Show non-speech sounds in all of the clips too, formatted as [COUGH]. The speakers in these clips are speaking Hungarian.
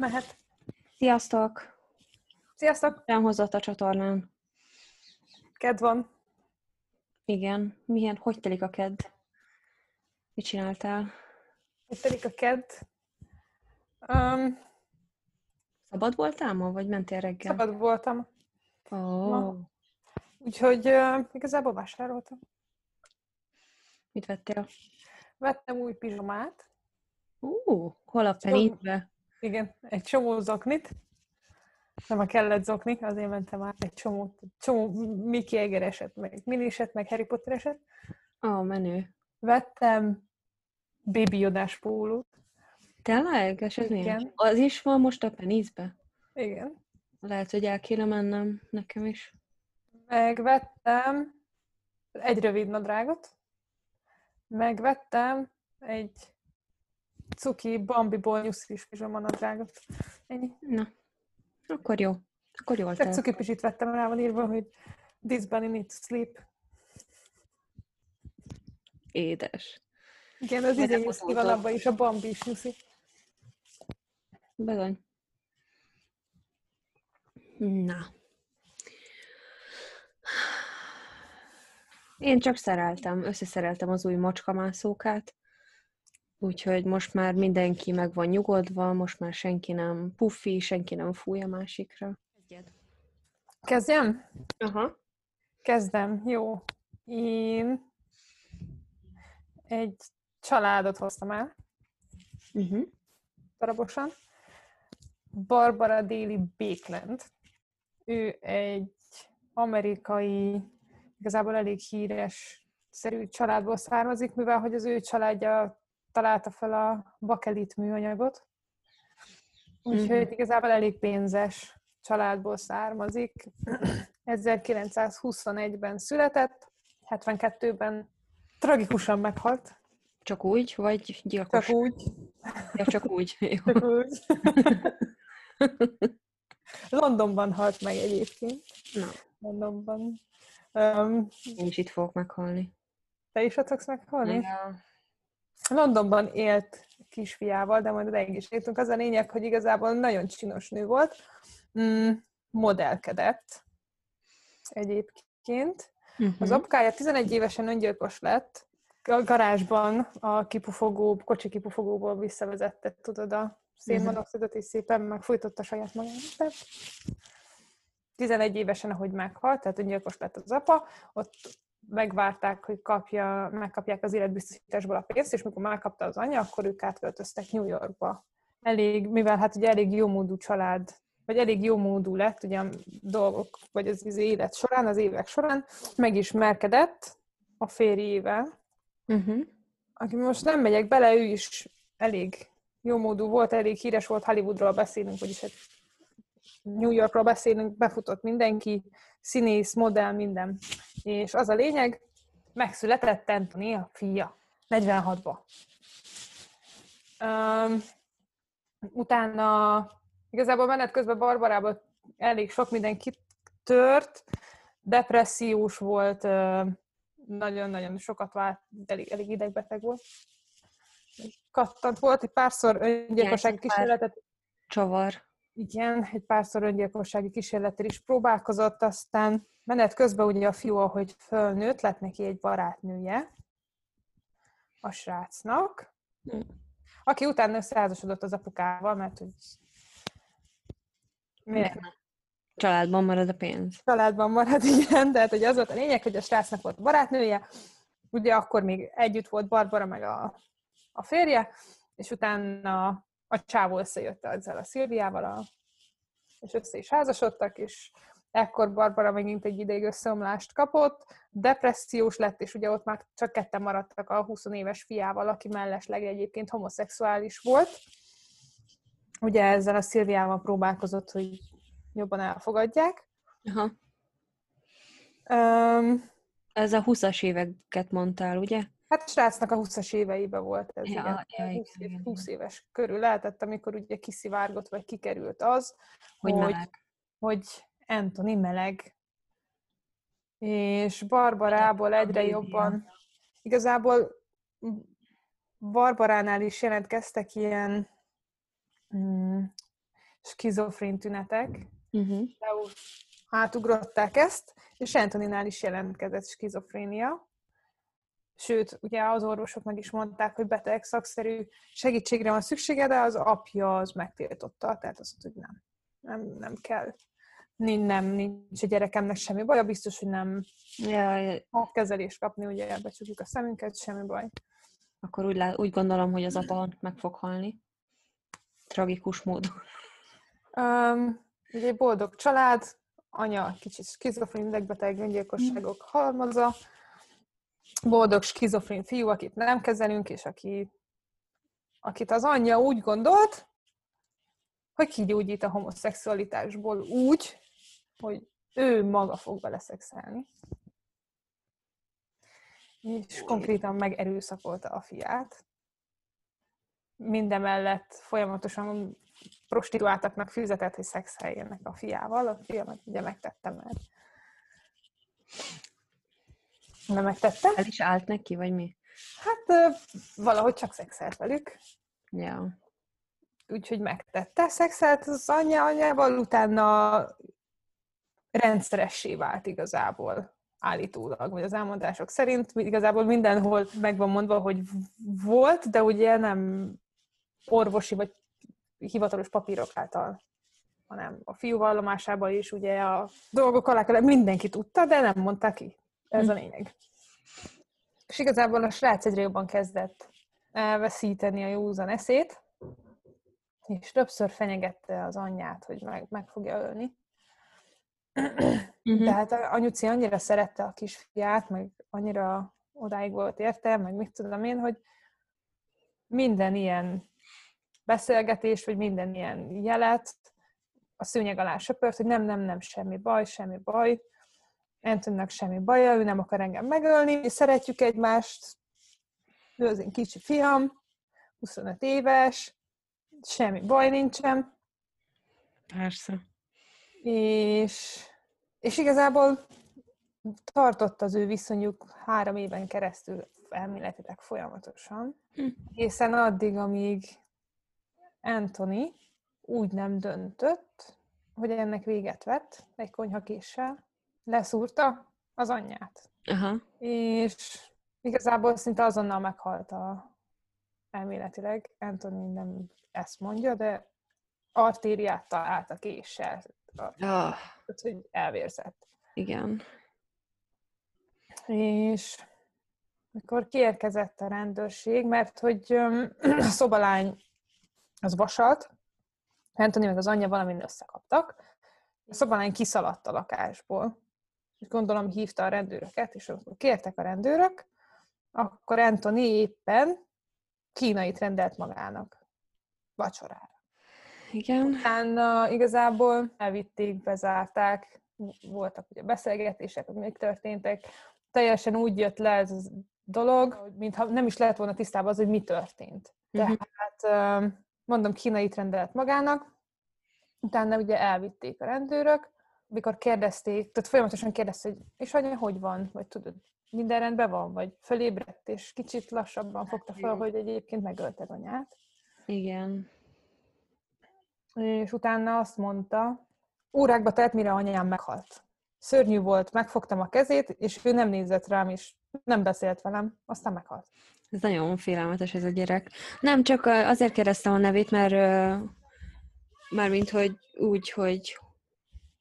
Mehet. Sziasztok! Sziasztok! Nem hozott a csatornán. Ked van. Igen. Milyen, hogy telik a kedd? Mit csináltál? Hogy telik a ked? Um, Szabad voltál ma, vagy mentél reggel? szabad voltam. Ma. Úgyhogy uh, igazából vásároltam. mit vettél? Vettem új pizsomát. Ú, hol a penitbe? Igen, egy csomó zoknit. Nem a kellett zokni, azért mentem át egy csomó, csomó Mickey Eger eset, meg Mini eset, meg Harry Potter eset. Ó, menő. Vettem Baby Yodás pólót. Tényleg? És ez Igen. milyen? Az is van most a penizbe? Igen. Lehet, hogy el kéne mennem nekem is. Megvettem egy rövid nadrágot, megvettem egy cuki Bambiból nyuszis pizsoma nadrágot. Ennyi. Na, akkor jó. Akkor jól Csak cuki pizsit vettem, rá van írva, hogy this bunny needs sleep. Édes. Igen, az idén nyuszi van abban is, a Bambi is nyuszi. Bizony. Na. Én csak szereltem, összeszereltem az új macskamászókát, úgyhogy most már mindenki meg van nyugodva, most már senki nem puffi, senki nem fúj a másikra. Kezdjem? Aha. Kezdem, jó. Én egy családot hoztam el, Uh-huh. darabosan. Barbara Daly Bakeland. Ő egy amerikai, igazából elég híres szerű családból származik, mivel hogy az ő családja találta fel a bakelit műanyagot. Úgyhogy Mhm. igazából elég pénzes családból származik. 1921-ben született, 72-ben tragikusan meghalt. Csak úgy, vagy gyilkos? Csak úgy. Ja, csak úgy. Jó. Csak úgy. Londonban halt meg egyébként. Na, Londonban. Um, én is itt fogok meghalni. te is ott fogsz meghalni? Ja. Londonban élt kisfiával, de majd odáig is értünk. Az a lényeg, hogy igazából nagyon csinos nő volt. Mm, modellkedett egyébként. Uh-huh. Az apukája 11 évesen öngyilkos lett, a garázsban a kipufogó, kocsi kipufogóból visszavezette, tudod, a szénmonoxidot, és szépen megfújtotta saját magának. 11 évesen, ahogy meghalt, tehát öngyilkos lett az apa, ott megvárták, hogy kapja, megkapják az életbiztosításból a pénzt, és mikor megkapta az anyja, akkor ők átköltöztek New Yorkba. Elég, mivel hát ugye elég jómódú család, vagy elég jómódú lett ugye a dolgok, vagy az, az élet során, az évek során, megismerkedett a férjével, Uh-huh. aki most nem megyek bele, ő is elég jómódú volt, elég híres volt, Hollywoodról beszélünk, vagyis hát New Yorkról beszélünk, befutott mindenki, színész, modell, minden. És az a lényeg, megszületett Anthony, a fia, 46-ba. Um, utána igazából menet közben Barbarába elég sok minden kitört, depressziós volt, nagyon-nagyon sokat vált, elég, elég idegbeteg volt. Kattant volt, egy párszor pár- kísérletet Csavar. Igen, egy párszor öngyilkossági kísérlettel is próbálkozott, aztán menet közben ugye a fiú, ahogy fölnőtt, lett neki egy barátnője a srácnak, aki utána összeházasodott az apukával, mert hogy miért? Családban marad a pénz. családban marad, [LAUGHS] igen, de hát hogy az volt a lényeg, hogy a srácnak volt barátnője, ugye akkor még együtt volt Barbara meg a, a férje, és utána a csávó összejött ezzel a Szilviával, a, és össze is házasodtak, és ekkor Barbara megint egy ideig összeomlást kapott, depressziós lett, és ugye ott már csak ketten maradtak a 20 éves fiával, aki mellesleg egyébként homoszexuális volt. Ugye ezzel a Szilviával próbálkozott, hogy jobban elfogadják. Aha. Um, Ez a 20-as éveket mondtál, ugye? Hát a srácnak a 20-as éveiben volt ez, Ja, igen. ja, igen, 20, év, igen, 20 éves körül lehetett, amikor ugye kiszivárgott, vagy kikerült az, Hogy hogy, meleg. hogy Anthony meleg. És Barbarából egyre jobban, igazából Barbaránál is jelentkeztek ilyen mm, skizofrén tünetek. Uh-huh. Átugrották ezt, és Antoninál is jelentkezett skizofrénia. Sőt, ugye az orvosok meg is mondták, hogy beteg szakszerű segítségre van szüksége, de az apja az megtiltotta, tehát azt mondta, hogy nem, nem, nem kell. Nincs, nem, nincs a gyerekemnek semmi baj, biztos, hogy nem Ja, fog kezelést kapni, ugye becsukjuk a szemünket, semmi baj. akkor úgy, lá- úgy gondolom, hogy az apa meg fog halni. Tragikus módon. Um, ugye egy boldog család, anya kicsit skizofrén, idegbeteg, öngyilkosságok halmaza, boldog skizofrén fiú, akit nem kezelünk, és aki, akit az anyja úgy gondolt, hogy kigyógyít a homoszexualitásból úgy, hogy ő maga fog vele szexelni. És konkrétan megerőszakolta a fiát. Mindemellett folyamatosan prostituáltaknak fizetett, hogy szexeljenek a fiával. A fiamat ugye megtette már. Nem megtette? El is állt neki, vagy mi? Hát valahogy csak szexelt velük. Ja. úgyhogy megtette, szexelt az anyja anyával, utána rendszeressé vált igazából állítólag, vagy az elmondások szerint igazából mindenhol meg van mondva, hogy volt, de ugye nem orvosi vagy hivatalos papírok által, hanem a fiú vallomásában is ugye a dolgok alá mindenki tudta, de nem mondta ki. Ez a lényeg. És igazából a srác egyre jobban kezdett elveszíteni a józan eszét, és többször fenyegette az anyját, hogy meg, meg fogja ölni. Uh-huh. Tehát anyuci annyira szerette a kisfiát, meg annyira odáig volt érte, meg mit tudom én, hogy minden ilyen beszélgetés, vagy minden ilyen jelet a szőnyeg alá söpört, hogy nem, nem, nem, semmi baj, semmi baj, Antonnak semmi baja, ő nem akar engem megölni, szeretjük egymást, ő az én kicsi fiam, 25 éves, semmi baj nincsen, Persze. és, és igazából tartott az ő viszonyuk három éven keresztül elméletileg folyamatosan, Hm. egészen addig, amíg Anthony úgy nem döntött, hogy ennek véget vett egy konyhakéssel, leszúrta az anyját. Aha. És igazából szinte azonnal meghalt a, elméletileg. Anthony nem ezt mondja, de artériát talált a késsel, tehát, hogy elvérzett. igen. És mikor kiérkezett a rendőrség, mert hogy [CLEARS THROAT] a szobalány az vasalt, Anthony meg az anyja valamin összekaptak, a szobalány kiszaladt a lakásból. És gondolom hívta a rendőröket, és amikor kértek a rendőrök, akkor Anthony éppen kínait rendelt magának vacsorára. Igen. Utána igazából elvitték, bezárták, voltak ugye beszélgetések, hogy még történtek. Teljesen úgy jött le ez a dolog, mintha nem is lett volna tisztában az, hogy mi történt. Mhm. Tehát, mondom, kínait rendelt magának, utána ugye elvitték a rendőrök, mikor kérdezték, tehát folyamatosan kérdezte, hogy és anya, hogy van? Vagy tudod, minden rendben van? Vagy fölébredt, és kicsit lassabban fogta fel, hogy egyébként megölted anyát. Igen. és utána azt mondta, órákba telt, mire anyám meghalt. Szörnyű volt, megfogtam a kezét, és ő nem nézett rám, és nem beszélt velem, aztán meghalt. Ez nagyon félelmetes ez a gyerek. Nem, csak azért kérdeztem a nevét, mert mármint, hogy úgy, hogy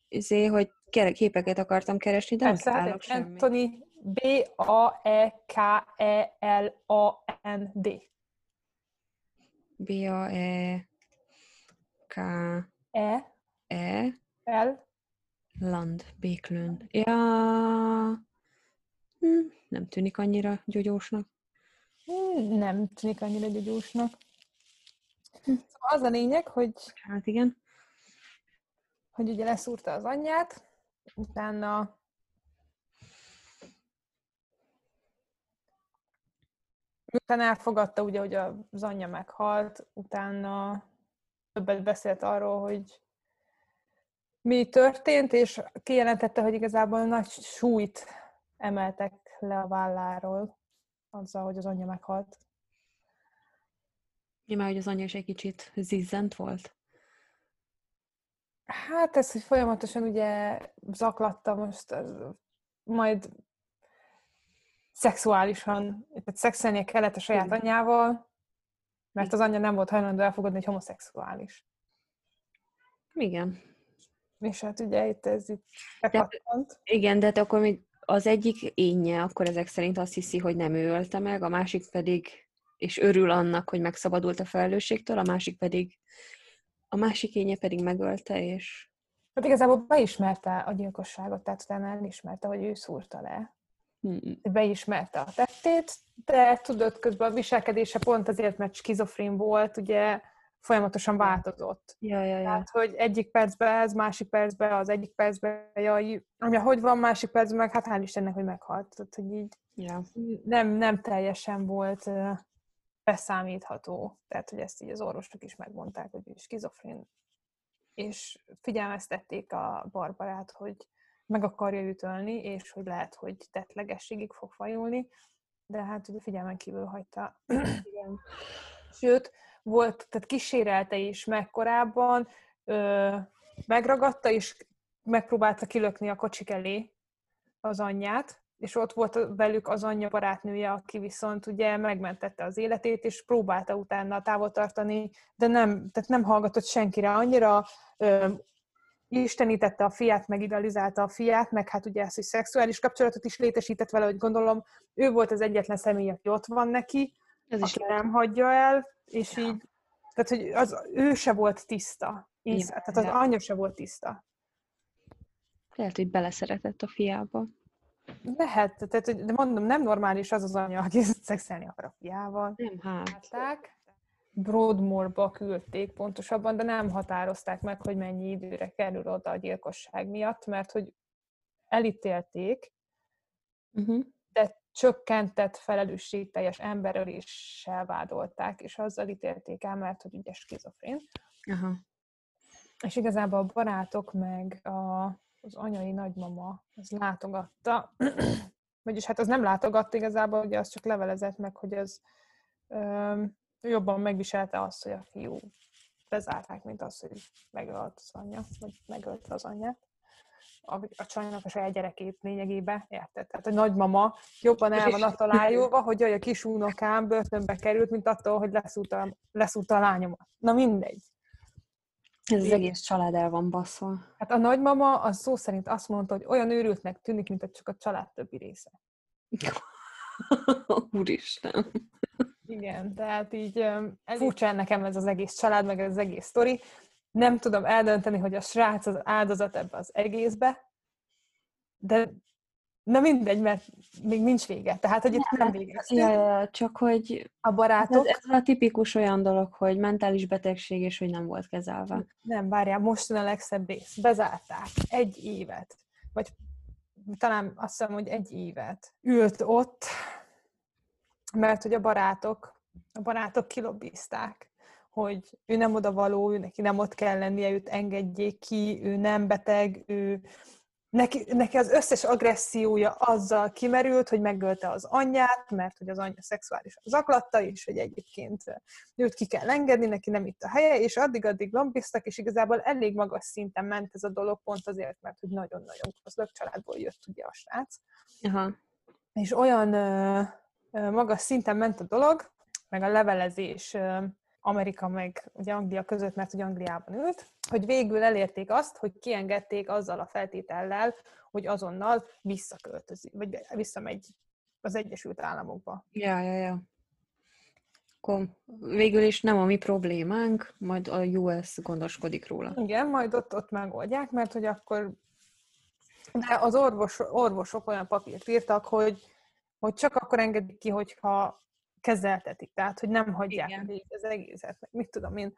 izé, hogy képeket akartam keresni, de nem Persze, találok hát semmit. Anthony E B-A-E-K-E-L-A-N-D. B-A-E K-E E-L. Land, Béklőn. Ja, hm, nem tűnik annyira gyógyósnak. Nem tűnik annyira gyógyúsnak. Szóval az a lényeg, hogy, Hát igen. Hogy ugye leszúrta az anyját, utána Utána elfogadta ugye, hogy az anyja meghalt, utána többet beszélt arról, hogy mi történt, és kijelentette, hogy igazából nagy súlyt emeltek le a válláról azzal, hogy az anyja meghalt. Már, hogy az anyja is egy kicsit zizzent volt. Hát ez, hogy folyamatosan ugye zaklatta most, majd szexuálisan, tehát szexelnie kellett a saját anyjával, mert az anyja nem volt hajlandó elfogadni, hogy homoszexuális. Igen. És hát ugye itt ez itt bekattant. Igen, de hát akkor még az egyik énje akkor ezek szerint azt hiszi, hogy nem ő ölte meg, a másik pedig, és örül annak, hogy megszabadult a felelősségtől, a másik pedig, a másik énje pedig megölte, és... Hát igazából beismerte a gyilkosságot, tehát utána elismerte, hogy ő szúrta le. Hmm. Beismerte a tettét, de tudod, közben a viselkedése pont azért, mert skizofrén volt, ugye folyamatosan változott. Ja, ja, ja. Tehát, hogy egyik percben ez, másik percben az egyik percben, jaj, ami hogy van, másik percben meg, hát hál' Istennek, hogy meghalt. Tehát, hogy így ja. nem, nem teljesen volt beszámítható. Tehát, hogy ezt így az orvosok is megmondták, hogy ő skizofrén. És figyelmeztették a Barbarát, hogy meg akarja ütölni, és hogy lehet, hogy tettlegességig fog fajulni, de hát ugye figyelmen kívül hagyta. [CLEARS THROAT] Igen. Sőt, volt, tehát kísérelte is meg korábban, ö, megragadta, és megpróbálta kilökni a kocsik elé az anyját, és ott volt velük az anyja barátnője, aki viszont ugye megmentette az életét, és próbálta utána távol tartani, de nem, tehát nem hallgatott senkire annyira, ö, istenítette a fiát, meg idealizálta a fiát, meg hát ugye ezt, hogy szexuális kapcsolatot is létesített vele, hogy gondolom ő volt az egyetlen személy, aki ott van neki, Ez is aki nem hagyja el, és Ja. így, tehát hogy az, ő se volt tiszta, így, Ja, tehát az ja. anyja se volt tiszta. lehet, hogy beleszeretett a fiába. Lehet, tehát, de mondom, nem normális az az anya, aki [LAUGHS] szexelni akar a fiával. Nem, hát. Broadmoor-ba küldték pontosabban, de nem határozták meg, hogy mennyi időre kerül oda a gyilkosság miatt, mert hogy elítélték, Uh-huh. de csökkentett felelősségteljes emberöléssel vádolták, és azzal ítélték el, mert hogy ugye skizofrén. Aha. És igazából a barátok meg a, az anyai nagymama az látogatta, [CLEARS THROAT] vagyis hát az nem látogatta igazából, ugye az csak levelezett meg, hogy az öm, jobban megviselte azt, hogy a fiú bezárták, mint az, hogy megölt az anyja, vagy megölte az anyját. A, a csajnak a saját gyerekét lényegében, érted? Tehát a nagymama jobban el van attól ájulva, hogy jaj, a kis unokám börtönbe került, mint attól, hogy leszúrta, leszúrta a lányomat. Na mindegy. Ez az egész család el van baszva. Hát a nagymama az szó szerint azt mondta, hogy olyan őrültnek tűnik, mint hogy csak a család többi része. [LAUGHS] Úristen. Igen, tehát így öm, furcsa nekem ez az egész család, meg ez az egész sztori. Nem tudom eldönteni, hogy a srác az áldozat ebbe az egészbe, de na mindegy, mert még nincs vége. Tehát, hogy itt nem végeztünk. Ja, ja, csak hogy A ez, barátok, ez a tipikus olyan dolog, hogy mentális betegség, és hogy nem volt kezelve. nem, várjál, most a legszebb rész. Bezárták egy évet, vagy talán azt hiszem, hogy egy évet ült ott, mert hogy a barátok, a barátok kilobbizták, hogy ő nem oda való, ő neki nem ott kell lennie, őt engedjék ki, ő nem beteg, ő neki, neki az összes agressziója azzal kimerült, hogy megölte az anyját, mert hogy az anyja szexuálisan zaklatta, és hogy egyébként őt ki kell engedni, neki nem itt a helye, és addig-addig lombiztak, és igazából elég magas szinten ment ez a dolog, pont azért, mert hogy nagyon-nagyon gazdag családból jött ugye a srác. Aha. És olyan ö, ö, magas szinten ment a dolog, meg a levelezés ö, Amerika meg ugye Anglia között, mert hogy Angliában ült, hogy végül elérték azt, hogy kiengedték azzal a feltétellel, hogy azonnal visszaköltözik, vagy visszamegy az Egyesült Államokba. Ja, ja, ja. Akkor végül is nem a mi problémánk, majd a US gondoskodik róla. Igen, majd ott, ott megoldják, mert hogy akkor de az orvos, orvosok olyan papírt írtak, hogy, hogy csak akkor engedik ki, hogyha kezeltetik, tehát hogy nem hagyják Igen. az egészet, meg mit tudom én.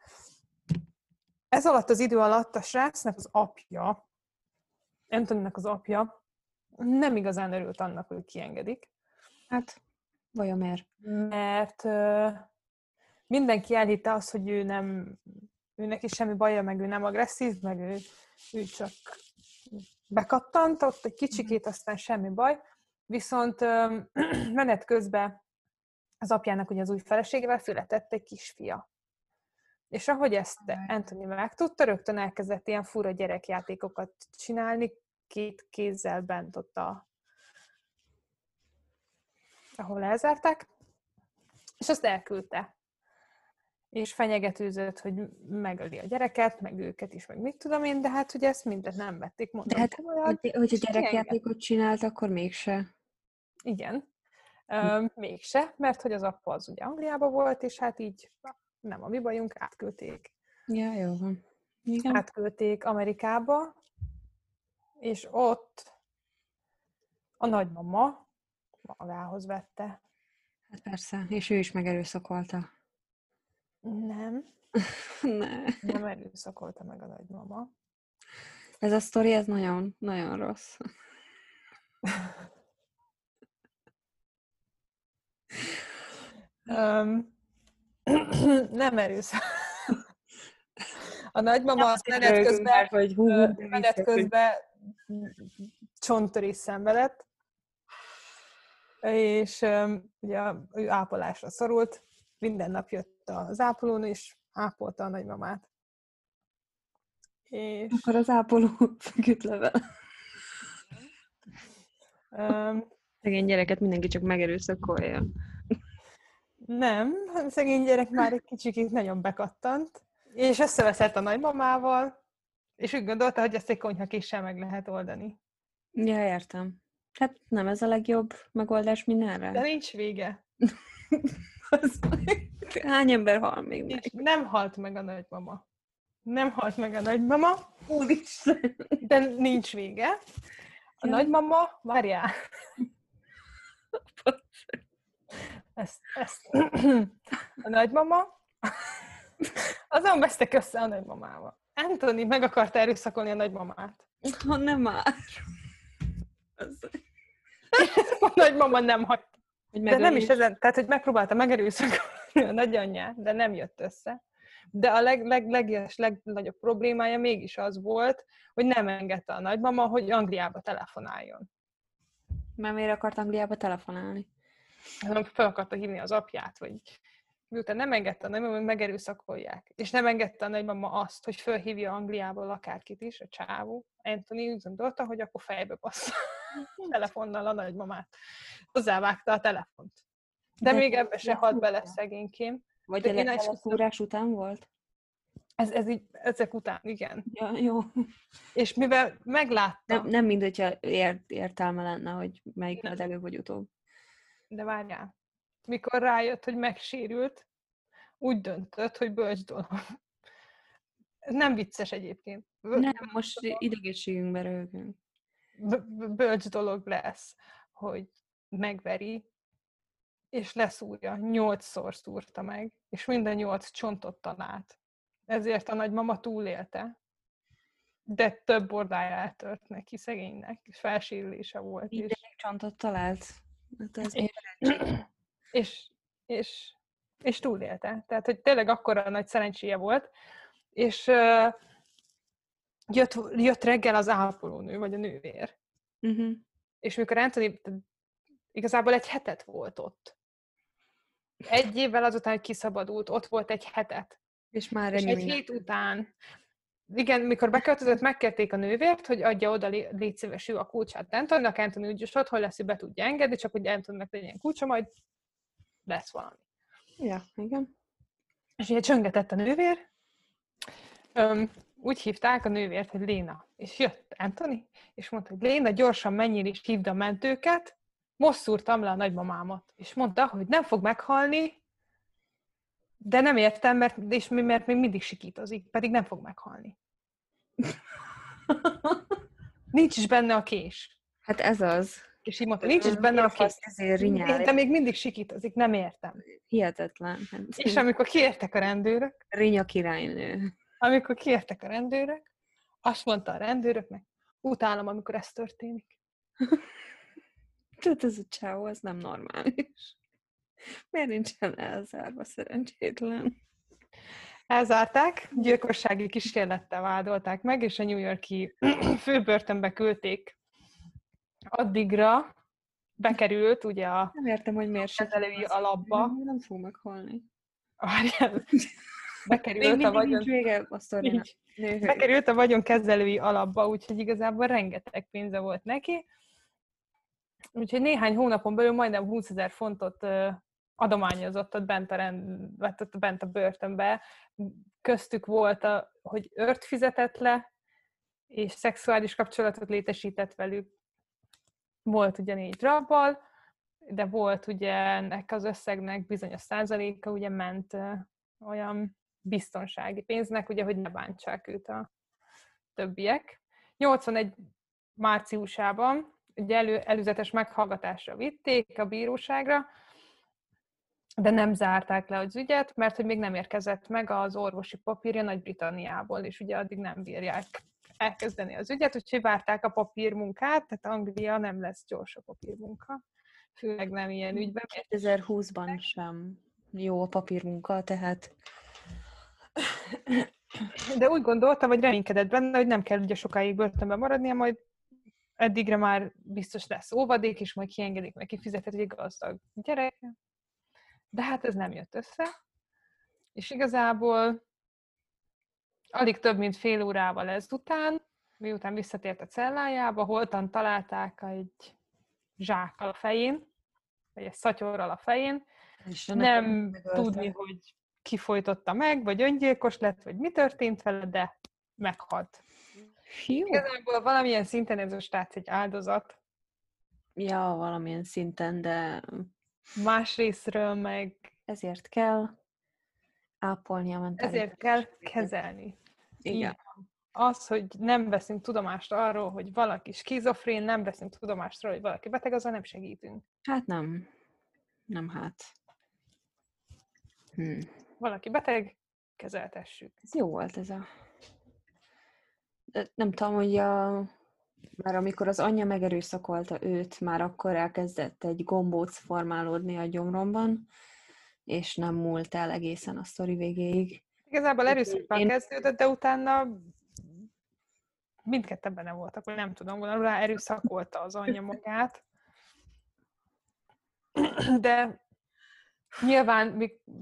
Ez alatt az idő alatt a srácnak az apja, Anthonynek az apja nem igazán örült annak, hogy kiengedik, Hát, vajon miért? mert ö, mindenki elhitte azt, hogy ő nem, ő neki semmi baja, meg ő nem agresszív, meg ő, ő csak bekattant ott egy kicsikét, aztán semmi baj. Viszont ö, [CLEARS THROAT] menet közben az apjának ugye az új feleségével született egy kisfia. És ahogy ezt Anthony megtudta, rögtön elkezdett ilyen fura gyerekjátékokat csinálni, két kézzel bent ott a ahol elzárták, és azt elküldte. És fenyegetőzött, hogy megöli a gyereket, meg őket is, meg mit tudom én, de hát ugye ezt mindent nem vették. Mondom, De hát, hogy, hogy a gyerekjátékot csinált, akkor mégse. Igen. Üm, mégse, mert hogy az apa az ugye Angliában volt, és hát így nem a mi bajunk, átküldték. Ja, jó van. Igen. Átküldték Amerikába, és ott a nagymama magához vette. Hát persze, és ő is megerőszakolta. Nem, [LAUGHS] ne. nem erőszakolta meg a nagymama. Ez a sztori, ez nagyon, nagyon rossz. [LAUGHS] Um, [CLEARS THROAT] nem erőszak. A nagymama Nem azt azért menet közben, már, hogy hú, menet közben csonttörés szenvedett, és ugye ő ápolásra szorult, minden nap jött az ápolón, és ápolta a nagymamát. És Akkor az ápoló [LAUGHS] feküdt le vele. öm, Szegény gyereket mindenki csak megerőszakolja. Nem, a szegény gyerek már egy kicsikét nagyon bekattant, és összeveszett a nagymamával, és úgy gondolta, hogy ezt egy konyhakéssel meg lehet oldani. Ja, értem. Hát nem ez a legjobb megoldás mindenre? De nincs vége. [LAUGHS] Hány ember hal még meg? Nincs, nem halt meg a nagymama. Nem halt meg a nagymama, Úristen! de nincs vége. A Ja. nagymama, várjál. [LAUGHS] Ezt, ezt. A nagymama, azon vesztek össze a nagymamával. Anthony meg akarta erőszakolni a nagymamát. Ha nem már. A nagymama nem hagyta. hogy De nem is ezen, tehát hogy megpróbálta megerőszakolni a nagyanyját, de nem jött össze. De a leg, leg, leges, legnagyobb problémája mégis az volt, hogy nem engedte a nagymama, hogy Angliába telefonáljon. Már miért akart Angliába telefonálni? Hanem fel akarta hívni az apját, vagy miután nem engedte a nagymama, megerőszakolják. És nem engedte a nagymama azt, hogy fölhívja Angliából akárkit is, a csávó. Anthony úgy gondolta, hogy akkor fejbe bassza telefonnal a nagymamát. Hozzávágta a telefont. De, De még ebbe se halt bele szegénykém. Vagy De én leszúrás után volt? Ez, ez így, ezek után, igen. Ja, jó. És mivel meglátta, Nem, nem mind, hogyha ért, értelme lenne, hogy melyik Nem. előbb vagy utóbb. De várjál, mikor rájött, hogy megsérült, úgy döntött, hogy bölcs dolog. Nem vicces egyébként. Nem, most idegességünkbe b- bölcs dolog lesz, hogy megveri, és leszúrja. Nyolcszor szúrta meg, és minden nyolc csontot talált. Ezért a nagymama túlélte. De több bordája eltört neki, szegénynek, és felsérülése volt. És, Minden csontot talált. Hát ez és, [CLEARS THROAT] és, és, és túlélte. Tehát, hogy tényleg akkora nagy szerencséje volt, és uh, jött, jött reggel az ápolónő, vagy a nővér. uh-huh. És mikor Anthony igazából egy hetet volt ott. Egy évvel azután, hogy kiszabadult, ott volt egy hetet. És már És egy hét után, igen, mikor beköltözött, megkérték a nővért, hogy adja oda, lé- légy szíves, ő a kulcsát Anthonynak, Anthony úgy is otthon lesz, hogy be tudja engedni, csak hogy Anthonynak legyen kulcsa, majd lesz valami. Ja, igen. És ugye csöngetett a nővér, Öm, úgy hívták a nővért, hogy Léna. És jött Anthony, és mondta, hogy Léna, gyorsan menjél és hívd a mentőket, most szúrtam le a nagymamámat. És mondta, hogy nem fog meghalni, de nem értem, mert, és mi- mert még mindig sikítozik, pedig nem fog meghalni. Nincs is benne a kés. Hát ez az. És így mondta, nincs is benne a kés. Ezért rinyál. De még mindig sikítozik, nem értem. Hihetetlen. Hát, És amikor kiértek a rendőrök, Rinya királynő. amikor kiértek a rendőrök, azt mondta a rendőröknek, utálom, amikor ez történik. Tudod, ez a csávó, ez nem normális. Miért nincsen elzárva szerencsétlen? Elzárták, gyilkossági kísérlettel vádolták meg, és a New Yorki [CLEARS THROAT] főbörtönbe küldték. Addigra bekerült ugye a Nem értem, hogy miért kezelői alapba. Nem, nem fog meghalni. Várjál. [LAUGHS] bekerült a vagyon... nincs vége a sztorinak. Bekerült a vagyonkezelői alapba, úgyhogy igazából rengeteg pénze volt neki. Úgyhogy néhány hónapon belül majdnem 20 ezer fontot adományozott ott bent a, rend, bent a börtönbe. Köztük volt, a, hogy ört fizetett le, és szexuális kapcsolatot létesített velük. Volt ugye négy rabbal, de volt ugye ennek az összegnek bizonyos százaléka ugye ment olyan biztonsági pénznek, ugye, hogy ne bántsák őt a többiek. 81 márciusában ugye elő, előzetes meghallgatásra vitték a bíróságra, de nem zárták le az ügyet, mert hogy még nem érkezett meg az orvosi papírja Nagy-Britanniából, és ugye addig nem bírják elkezdeni az ügyet, úgyhogy várták a papírmunkát, tehát Anglia nem lesz gyors a papírmunka, főleg nem ilyen ügyben. 2020-ban sem jó a papírmunka, tehát... De úgy gondolta, vagy reménykedett benne, hogy nem kell ugye sokáig börtönben maradnia, majd eddigre már biztos lesz óvadék, és majd kiengedik neki fizetett egy gazdag gyerek. De hát ez nem jött össze. És igazából alig több, mint fél órával ezután, miután visszatért a cellájába, holtan találták egy zsákkal a fején, vagy egy szatyorral a fején, és nem tudni, hogy ki folytotta meg, vagy öngyilkos lett, vagy mi történt vele, de meghalt. Jó. Igazából valamilyen szinten ez a stác egy áldozat. Ja, valamilyen szinten, de... Másrésztről meg... Ezért kell ápolni a mentális. Ezért kell kezelni. Igen. Az, hogy nem veszünk tudomást arról, hogy valaki skizofrén, nem veszünk tudomást arról, hogy valaki beteg, azzal nem segítünk. Hát nem. Nem hát. Hm. Valaki beteg, kezeltessük. Ez jó volt ez a nem tudom, hogy a, már amikor az anyja megerőszakolta őt, már akkor elkezdett egy gombóc formálódni a gyomromban, és nem múlt el egészen a sztori végéig. Igazából erőszakkal Én... kezdődött, de utána mindketten benne voltak, vagy nem tudom, volna rá erőszakolta az anyja magát. De nyilván,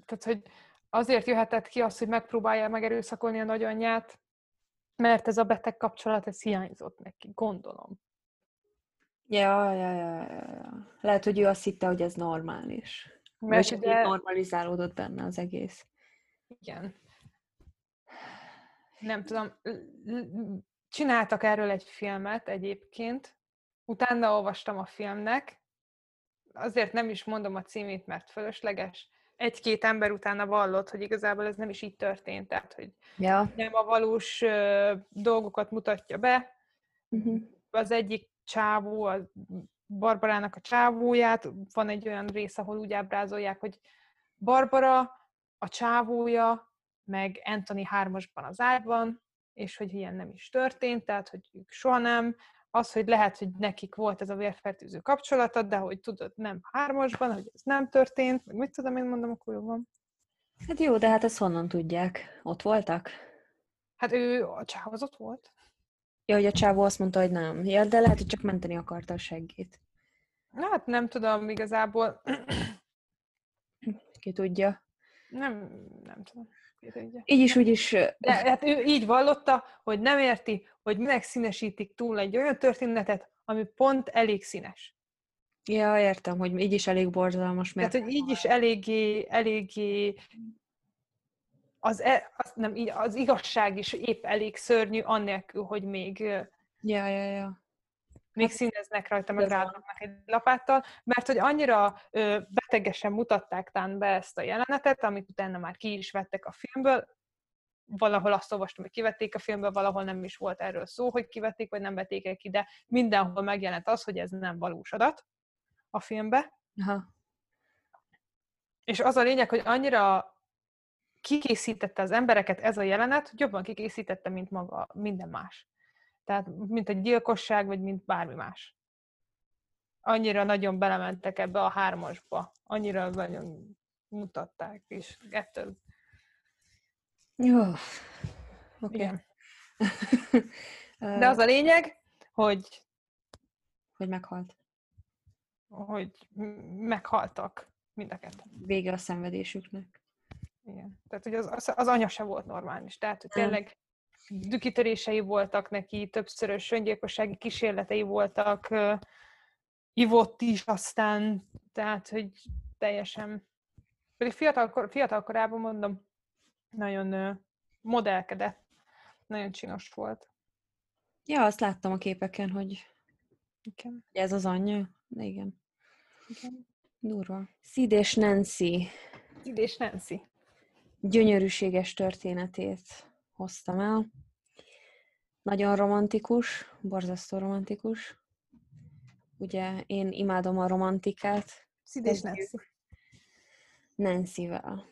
tehát, hogy azért jöhetett ki az, hogy megpróbálja megerőszakolni a nagyanyját, mert ez a beteg kapcsolat, ez hiányzott neki, gondolom. Ja, ja, ja, ja. Lehet, hogy ő azt hitte, hogy ez normális. Mert Vagy ugye... normalizálódott benne az egész. Igen. Nem tudom. Csináltak erről egy filmet egyébként. Utána olvastam a filmnek. Azért nem is mondom a címét, mert fölösleges egy-két ember utána vallott, hogy igazából ez nem is így történt, tehát hogy ja. nem a valós uh, dolgokat mutatja be. Uh-huh. Az egyik csávó, a Barbarának a csávóját, van egy olyan rész, ahol úgy ábrázolják, hogy Barbara, a csávója, meg Anthony hármasban az ágyban, és hogy ilyen nem is történt, tehát hogy ők soha nem, az, hogy lehet, hogy nekik volt ez a vérfertőző kapcsolata, de hogy tudod, nem hármasban, hogy ez nem történt, meg mit tudom én mondom, akkor jó van. Hát jó, de hát ezt honnan tudják? Ott voltak? Hát ő, a csáv az ott volt. Ja, hogy a csávó azt mondta, hogy nem. Ja, de lehet, hogy csak menteni akarta a seggét. Hát nem tudom, igazából. [CLEARS THROAT] Ki tudja. Nem, nem tudom. Így is, úgy is. De hát ő így vallotta, hogy nem érti, hogy minek színesítik túl egy olyan történetet, ami pont elég színes. Ja, értem, hogy így is elég borzalmas. Mert... Tehát, hogy így is eléggé, eléggé az, e, az, nem, az igazság is épp elég szörnyű, annélkül, hogy még ja, ja, ja még hát, színeznek rajta, meg rádnak egy lapáttal, mert hogy annyira ö, betegesen mutatták tán be ezt a jelenetet, amit utána már ki is vettek a filmből, valahol azt olvastam, hogy kivették a filmből, valahol nem is volt erről szó, hogy kivették, vagy nem vették el ki, de mindenhol megjelent az, hogy ez nem valós adat a filmbe. Aha. És az a lényeg, hogy annyira kikészítette az embereket ez a jelenet, hogy jobban kikészítette, mint maga minden más. Tehát, mint egy gyilkosság, vagy mint bármi más. Annyira nagyon belementek ebbe a hármasba. Annyira nagyon mutatták, és ettől... Jó. Oké. Okay. [LAUGHS] De az a lényeg, hogy... Hogy meghalt. Hogy meghaltak mind a ketten. Vége a szenvedésüknek. Igen. Tehát, hogy az, az, az anya se volt normális. Tehát, hogy tényleg dükitörései voltak neki, többszörös öngyilkossági kísérletei voltak, ivott is aztán, tehát, hogy teljesen... Pedig fiatal, fiatal korában mondom, nagyon modellkedett, nagyon csinos volt. Ja, azt láttam a képeken, hogy Igen. ez az anyja. De igen. Igen. Durva. Sid és Nancy Sid és Nancy. gyönyörűséges történetét hoztam el. Nagyon romantikus, borzasztó romantikus. Ugye én imádom a romantikát. Sid és. Nancy. Nancy-vel.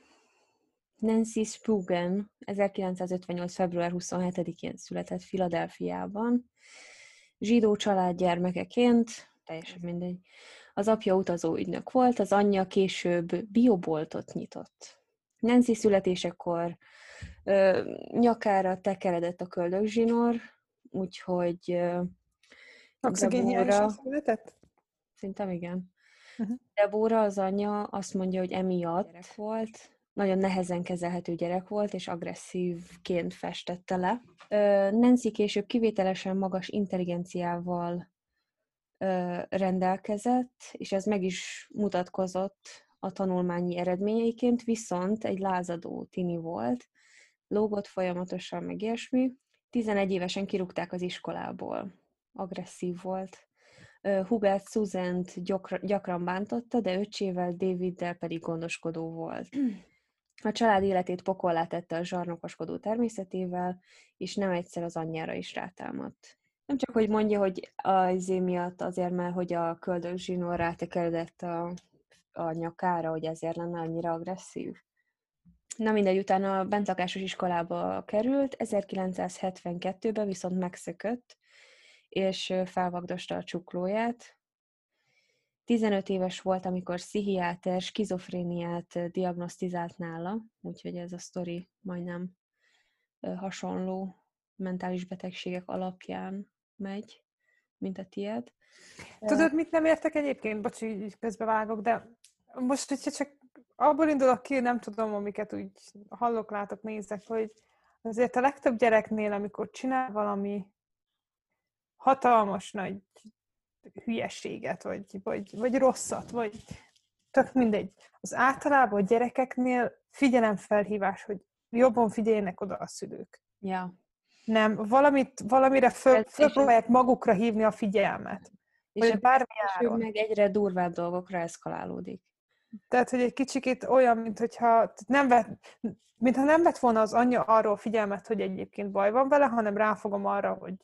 Nancy Spugen 1958. február 27-én született Filadelfiában. Zsidó család gyermekeként, teljesen mindegy. Az apja utazó ügynök volt, az anyja később bioboltot nyitott. Nancy születésekor ö, nyakára tekeredett a köldögzsinór, úgyhogy ö, Debóra- született? Szerintem igen. Mhm. Debóra, az anyja azt mondja, hogy emiatt volt, nagyon nehezen kezelhető gyerek volt, és agresszívként festette le. Nancy később kivételesen magas intelligenciával rendelkezett, és ez meg is mutatkozott a tanulmányi eredményeiként, viszont egy lázadó tini volt, lógott folyamatosan, meg ilyesmi. 11 évesen kirúgták az iskolából. Agresszív volt. Susan gyakran, gyakran bántotta, de öcsével, Daviddel pedig gondoskodó volt. A család életét pokollá tette a zsarnokoskodó természetével, és nem egyszer az anyjára is rátámadt. Nem csak, hogy mondja, hogy az miatt azért, mert hogy a köldögzsinór rátekeredett a, a nyakára, hogy ezért lenne annyira agresszív. Na mindegy, utána a bentlakásos iskolába került, 1972-ben viszont megszökött, és felvagdosta a csuklóját. 15 éves volt, amikor pszichiáter skizofréniát diagnosztizált nála, úgyhogy ez a sztori majdnem hasonló mentális betegségek alapján megy, mint a tiéd. Tudod, mit nem értek egyébként? Bocsi, így közbevágok, de most, hogyha csak abból indulok ki, nem tudom, amiket úgy hallok, látok, nézek, hogy azért a legtöbb gyereknél, amikor csinál valami hatalmas nagy hülyeséget, vagy, vagy, vagy rosszat, vagy tök mindegy. Az általában a gyerekeknél figyelemfelhívás, hogy jobban figyeljenek oda a szülők. Ja. Nem, valamit, valamire föl, fölpróbálják magukra hívni a figyelmet. És a bármi áron. meg egyre durvább dolgokra eszkalálódik. Tehát, hogy egy kicsikét olyan, mint hogyha nem vett, mintha nem vett volna az anyja arról figyelmet, hogy egyébként baj van vele, hanem ráfogom arra, hogy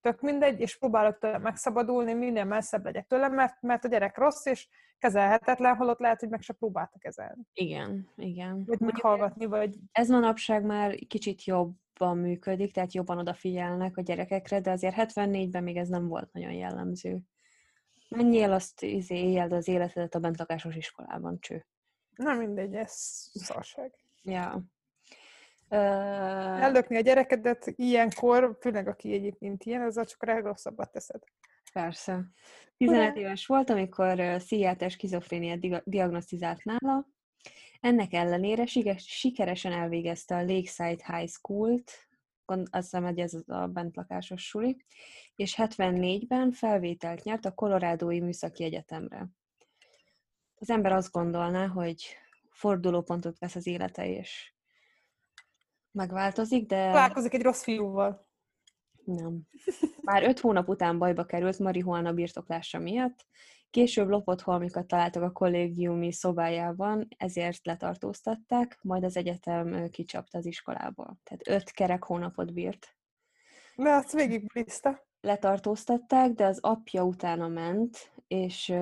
tök mindegy, és próbálok tőle megszabadulni, minél messzebb legyek tőlem, mert, mert a gyerek rossz, és kezelhetetlen, holott lehet, hogy meg se próbálta kezelni. Igen, igen. Vagy meghallgatni, vagy Ez manapság már kicsit jobban működik, tehát jobban odafigyelnek a gyerekekre, de azért 74-ben még ez nem volt nagyon jellemző. Menjél azt izé, éljed az életedet a bentlakásos iskolában, cső. nem mindegy, ez szarság. Ja. Ellökni a gyerekedet ilyenkor, főleg aki egyébként ilyen, azzal csak legrosszabbat teszed. persze. 15 éves volt, amikor pszichiáter skizofréniát diagnosztizált nála. Ennek ellenére sikeresen elvégezte a Lakeside High School-t, azt hiszem, hogy ez az a bentlakásos suli, és 74-ben felvételt nyert a Colorado-i Műszaki Egyetemre. Az ember azt gondolná, hogy fordulópontot vesz az élete, és megváltozik, de Találkozik egy rossz fiúval. nem. [LAUGHS] Már öt hónap után bajba került marihuana birtoklása miatt, később lopott holmikat találtak a kollégiumi szobájában, ezért letartóztatták, majd az egyetem kicsapta az iskolából. Tehát öt kerek hónapot bírt. De azt végig bízta. letartóztatták, de az apja utána ment, és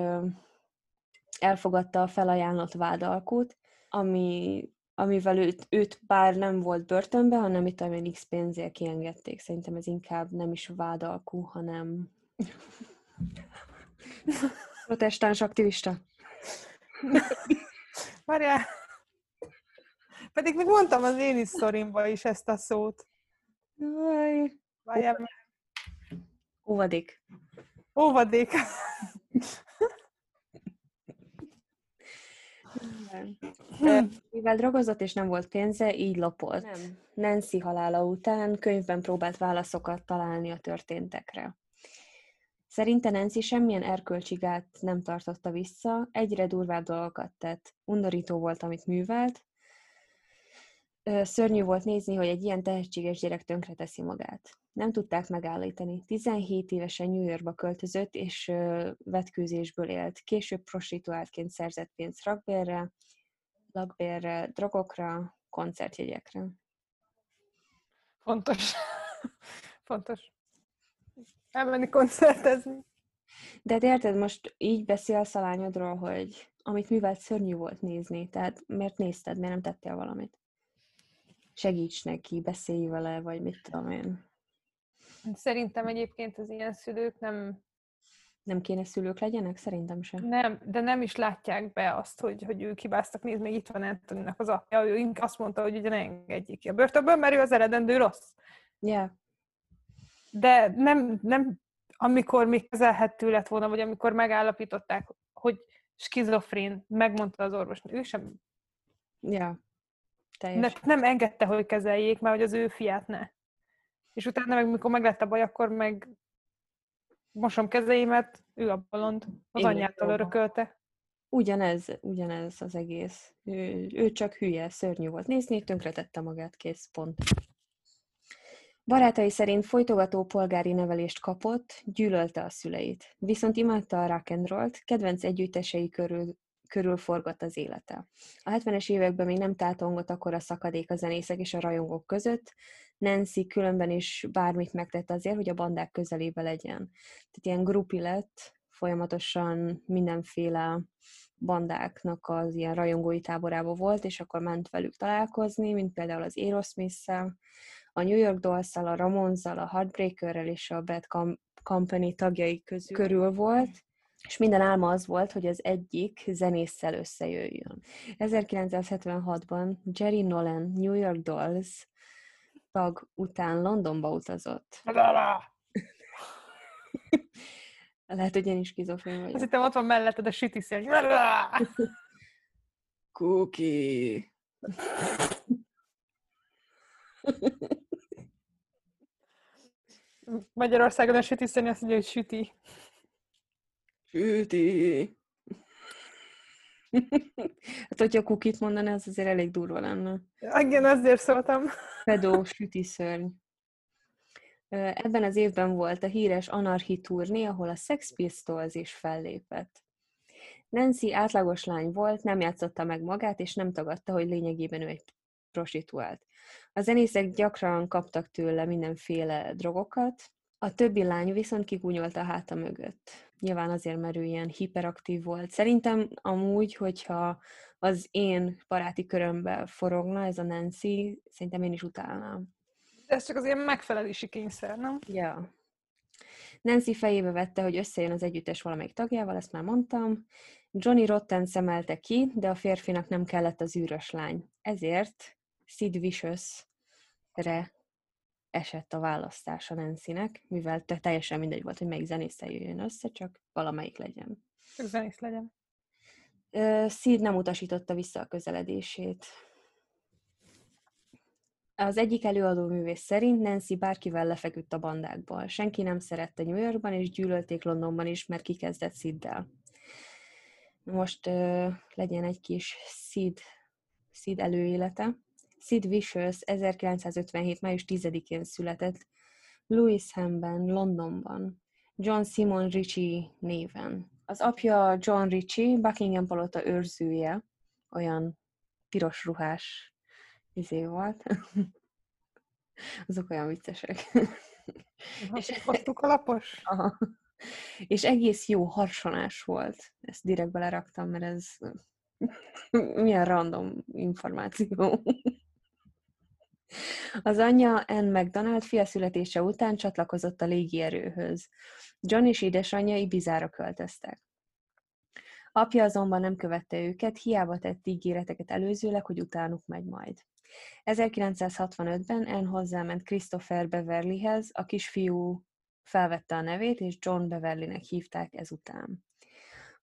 elfogadta a felajánlott vádalkút, ami, amivel őt, őt bár nem volt börtönben, hanem itt olyan X pénzért kiengedték. Szerintem ez inkább nem is vádalkú, hanem [LAUGHS] protestáns aktivista. [LAUGHS] Várjál! Pedig még mondtam az én is sztorimba is ezt a szót. Jaj, Várjál, meg. óvadék. Óvadék. Mivel drogozott és nem volt pénze, így lopott. Nem. Nancy halála után könyvben próbált válaszokat találni a történtekre. Szerinte Nancy semmilyen erkölcsigát nem tartotta vissza, egyre durvább dolgokat tett. Undorító volt, amit művelt. Szörnyű volt nézni, hogy egy ilyen tehetséges gyerek tönkreteszi magát. Nem tudták megállítani. 17 évesen New Yorkba költözött, és vetkőzésből élt. Később prostituáltként szerzett pénzt rakbérre, lakbérre, drogokra, koncertjegyekre. Fontos. [LAUGHS] Fontos elmenni koncertezni. De hát érted, most így beszélsz a lányodról, hogy amit művelt szörnyű volt nézni, tehát miért nézted, miért nem tettél valamit? Segíts neki, beszélj vele, vagy mit tudom én. Szerintem egyébként az ilyen szülők nem... Nem kéne szülők legyenek? Szerintem sem. Nem, de nem is látják be azt, hogy, hogy ők hibáztak. Nézd, még itt van Antoninak az apja, ő azt mondta, hogy ugye ne engedjék ki a börtönből, mert ő az eredendő rossz. Yeah de nem, nem amikor még kezelhető lett volna, vagy amikor megállapították, hogy skizofrén, megmondta az orvos, ő sem... Ja, teljesen. De nem engedte, hogy kezeljék, mert hogy az ő fiát ne. És utána meg, mikor meg lett a baj, akkor meg mosom kezeimet, ő a bolond, az Igen, anyjától örökölte. Ugyanez, ugyanez az egész. Ő, ő csak hülye, szörnyű volt nézni, tönkretette magát, kész, pont. Barátai szerint folytogató polgári nevelést kapott, gyűlölte a szüleit. Viszont imádta a rock and roll kedvenc együttesei körül, körül forgott az élete. A 70-es években még nem tátongott akkor a szakadék a zenészek és a rajongók között, Nancy különben is bármit megtett azért, hogy a bandák közelébe legyen. Tehát ilyen grupi lett, folyamatosan mindenféle bandáknak az ilyen rajongói táborába volt, és akkor ment velük találkozni, mint például az aerosmith a New York dolls a Ramonzal, a Heartbreakerrel és a Bad Company tagjai közül körül volt, és minden álma az volt, hogy az egyik zenésszel összejöjjön. 1976-ban Jerry Nolan New York Dolls tag után Londonba utazott. Lehet, hogy én is kizofrén vagyok. Azt hittem, ott van melletted a süti Cookie. Magyarországon a sütiszeni azt mondja, hogy süti. Süti. Hát, hogyha kukit mondaná, az azért elég durva lenne. Igen, azért szóltam. Pedó süti szörny. Ebben az évben volt a híres Anarchy turné, ahol a Sex Pistols is fellépett. Nancy átlagos lány volt, nem játszotta meg magát, és nem tagadta, hogy lényegében ő egy prostituált. A zenészek gyakran kaptak tőle mindenféle drogokat, a többi lány viszont kigúnyolta a háta mögött. Nyilván azért, mert ő ilyen hiperaktív volt. Szerintem amúgy, hogyha az én baráti körömbe forogna ez a Nancy, szerintem én is utálnám. Ez csak az ilyen megfelelési kényszer, nem? Ja. Nancy fejébe vette, hogy összejön az együttes valamelyik tagjával, ezt már mondtam. Johnny Rotten szemelte ki, de a férfinak nem kellett az űrös lány. Ezért Sid Vicious-re esett a választása Nancy-nek, mivel te teljesen mindegy volt, hogy melyik zenésszel jöjjön össze, csak valamelyik legyen. Csak zenész legyen. Sid nem utasította vissza a közeledését. Az egyik előadó művész szerint Nancy bárkivel lefeküdt a bandákból. Senki nem szerette New Yorkban, és gyűlölték Londonban is, mert kikezdett Siddel. Most uh, legyen egy kis Sid, Sid előélete. Sid Vicious 1957. május 10-én született Lewishamben, Londonban, John Simon Ritchie néven. Az apja John Ritchie, Buckingham palota őrzője, olyan piros ruhás izé volt. [LAUGHS] Azok olyan viccesek. és hoztuk alapos? [LAUGHS] Aha. És egész jó harsonás volt. Ezt direkt beleraktam, mert ez [LAUGHS] milyen random információ. Az anyja Anne McDonald fia születése után csatlakozott a légierőhöz. John és édesanyja Ibizára költöztek. Apja azonban nem követte őket, hiába tett ígéreteket előzőleg, hogy utánuk megy majd. 1965-ben Anne hozzáment Christopher Beverlyhez, a kisfiú felvette a nevét, és John Beverlynek hívták ezután.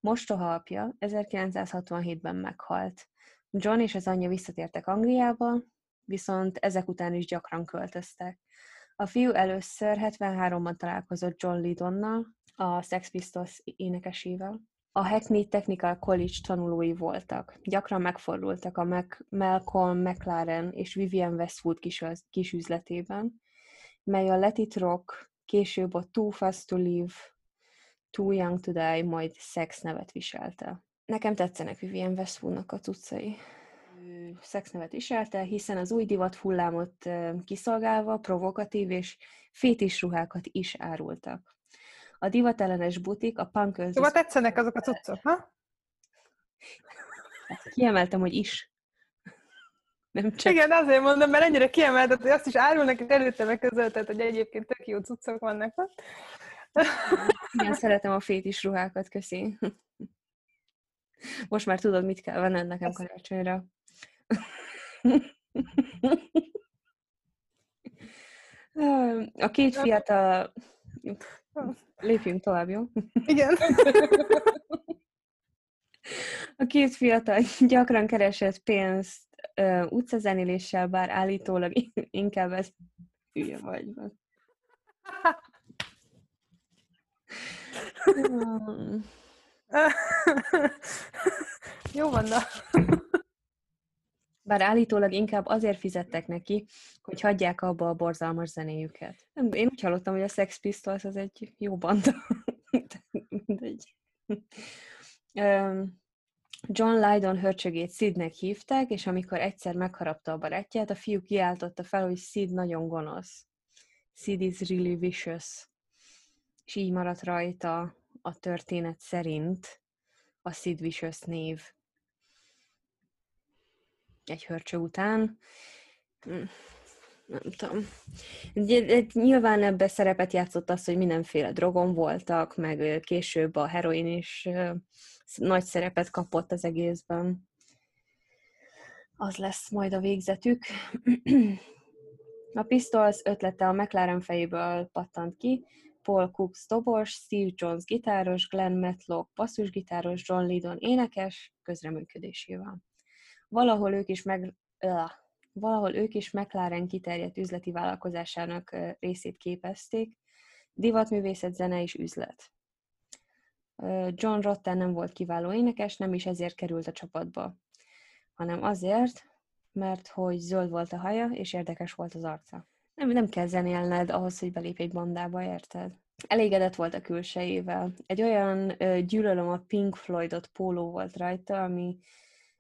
Mostoha apja 1967-ben meghalt. John és az anyja visszatértek Angliába, viszont ezek után is gyakran költöztek. A fiú először 73-ban találkozott John Lydonnal, a Sex Pistols énekesével. A Hackney Technical College tanulói voltak. Gyakran megfordultak a Mac- Malcolm McLaren és Vivian Westwood kis, kisüzletében, mely a Let It Rock, később a Too Fast to Live, Too Young to Die, majd Sex nevet viselte. Nekem tetszenek Vivian Westwoodnak a cuccai. Sex nevet viselte, hiszen az új divat hullámot kiszolgálva provokatív és fétis ruhákat is árultak. A divatellenes butik a punk öltöző... Szóval tetszenek azok a cuccok, ha? Kiemeltem, hogy is. Nem csak... Igen, azért mondom, mert ennyire kiemeltet, hogy azt is árulnak, és előtte megközöltet, hogy egyébként tök jó cuccok vannak ott. Igen, szeretem a fétis ruhákat, köszi. Most már tudod, mit kell venned nekem karácsonyra. A két fiatal... Lépjünk tovább, jó? Igen. A két fiatal gyakran keresett pénzt uh, utcazenéléssel, bár állítólag inkább ez hülye vagy. Jó van, na. Bár állítólag inkább azért fizettek neki, hogy hagyják abba a borzalmas zenéjüket. Én úgy hallottam, hogy a Sex Pistols az egy jó banda. [LAUGHS] John Lydon hörcsögét Sidnek hívták, és amikor egyszer megharapta a barátját, a fiú kiáltotta fel, hogy Sid nagyon gonosz. Sid is really vicious. És így maradt rajta a történet szerint a Sid Vicious név egy hörcső után. Hm, nem tudom. Nyilván ebbe szerepet játszott az, hogy mindenféle drogon voltak, meg később a heroin is nagy szerepet kapott az egészben. Az lesz majd a végzetük. A Pistols ötlete a McLaren fejéből pattant ki, Paul Cook dobos, Steve Jones gitáros, Glenn Matlock basszusgitáros, John Lydon énekes közreműködésével. Valahol ők is meg, uh, valahol ők is McLaren kiterjedt üzleti vállalkozásának részét képezték, divatművészet, zene és üzlet. John Rotten nem volt kiváló énekes, nem is ezért került a csapatba, hanem azért, mert hogy zöld volt a haja, és érdekes volt az arca. Nem, nem kell zenélned ahhoz, hogy belép egy bandába, érted? Elégedett volt a külsejével. Egy olyan ö, gyűlölöm a Pink Floydot póló volt rajta, ami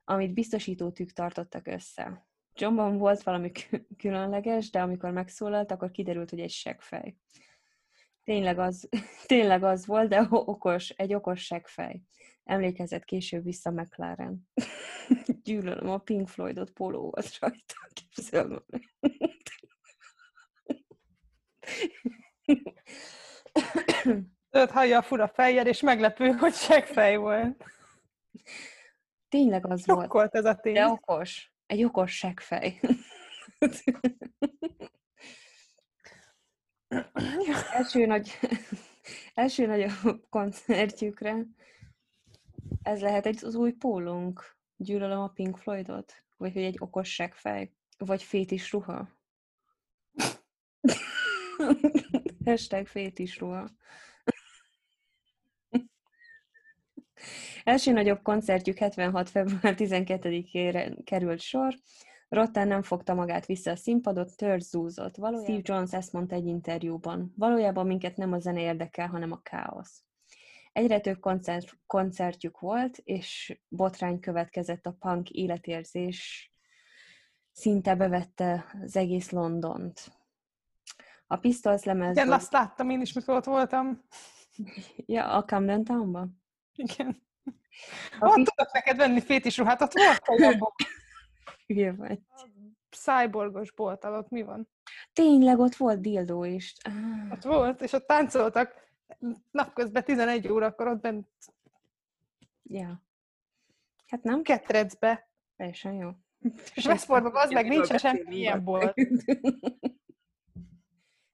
amit biztosítótűk tartottak össze. Johnban volt valami különleges, de amikor megszólalt, akkor kiderült, hogy egy seggfej. Tényleg az, [LAUGHS] tényleg az volt, de okos, egy okos seggfej. Emlékezett később vissza McLaren. [LAUGHS] Gyűlölöm, a Pink Floydot póló volt rajta. Képzelem. Öt hallja a fura fejjel, és meglepő, hogy seggfej volt. [LAUGHS] Tényleg az Sokkolt volt. ez a tény. De okos. Egy okos seggfej. [LAUGHS] első nagy, első nagy koncertjükre ez lehet egy az új pólunk. Gyűlölöm a Pink Floydot. Vagy hogy egy okos seggfej. Vagy fétis ruha. [LAUGHS] Hashtag fétis ruha. Első nagyobb koncertjük 76. február 12-ére került sor. Rotten nem fogta magát vissza a színpadot, tört zúzott. Valójában Steve Jones ezt mondta egy interjúban. Valójában minket nem a zene érdekel, hanem a káosz. Egyre több koncert, koncertjük volt, és botrány következett a punk életérzés szinte bevette az egész Londont. A Pistols lemez... Igen, azt láttam én is, mikor ott voltam. Ja, a Camden Townban? Igen. A ott tudok neked venni fétis ruhát, ott volt [LAUGHS] a Hülye vagy. Cyborgos bolt alatt mi van? Tényleg, ott volt dildó is. Ah. Ott volt, és ott táncoltak napközben 11 órakor ott bent. Ja. Hát nem? Ketrecbe. Teljesen jó. És Westportban az meg nincs semmi ilyen bolt.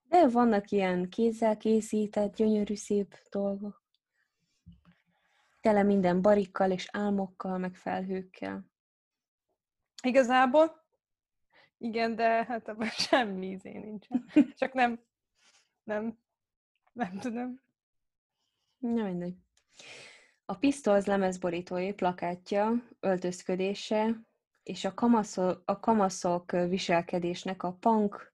De vannak ilyen kézzel készített, gyönyörű, szép dolgok. Tele minden barikkal és álmokkal, meg felhőkkel. Igazából igen, de hát abban [LAUGHS] semmi ízé nincsen. [LAUGHS] Csak nem, nem, nem tudom. Na mindegy. A Pistols lemezborítói plakátja, öltözködése és a, kamaszok, a kamaszok viselkedésnek a punk,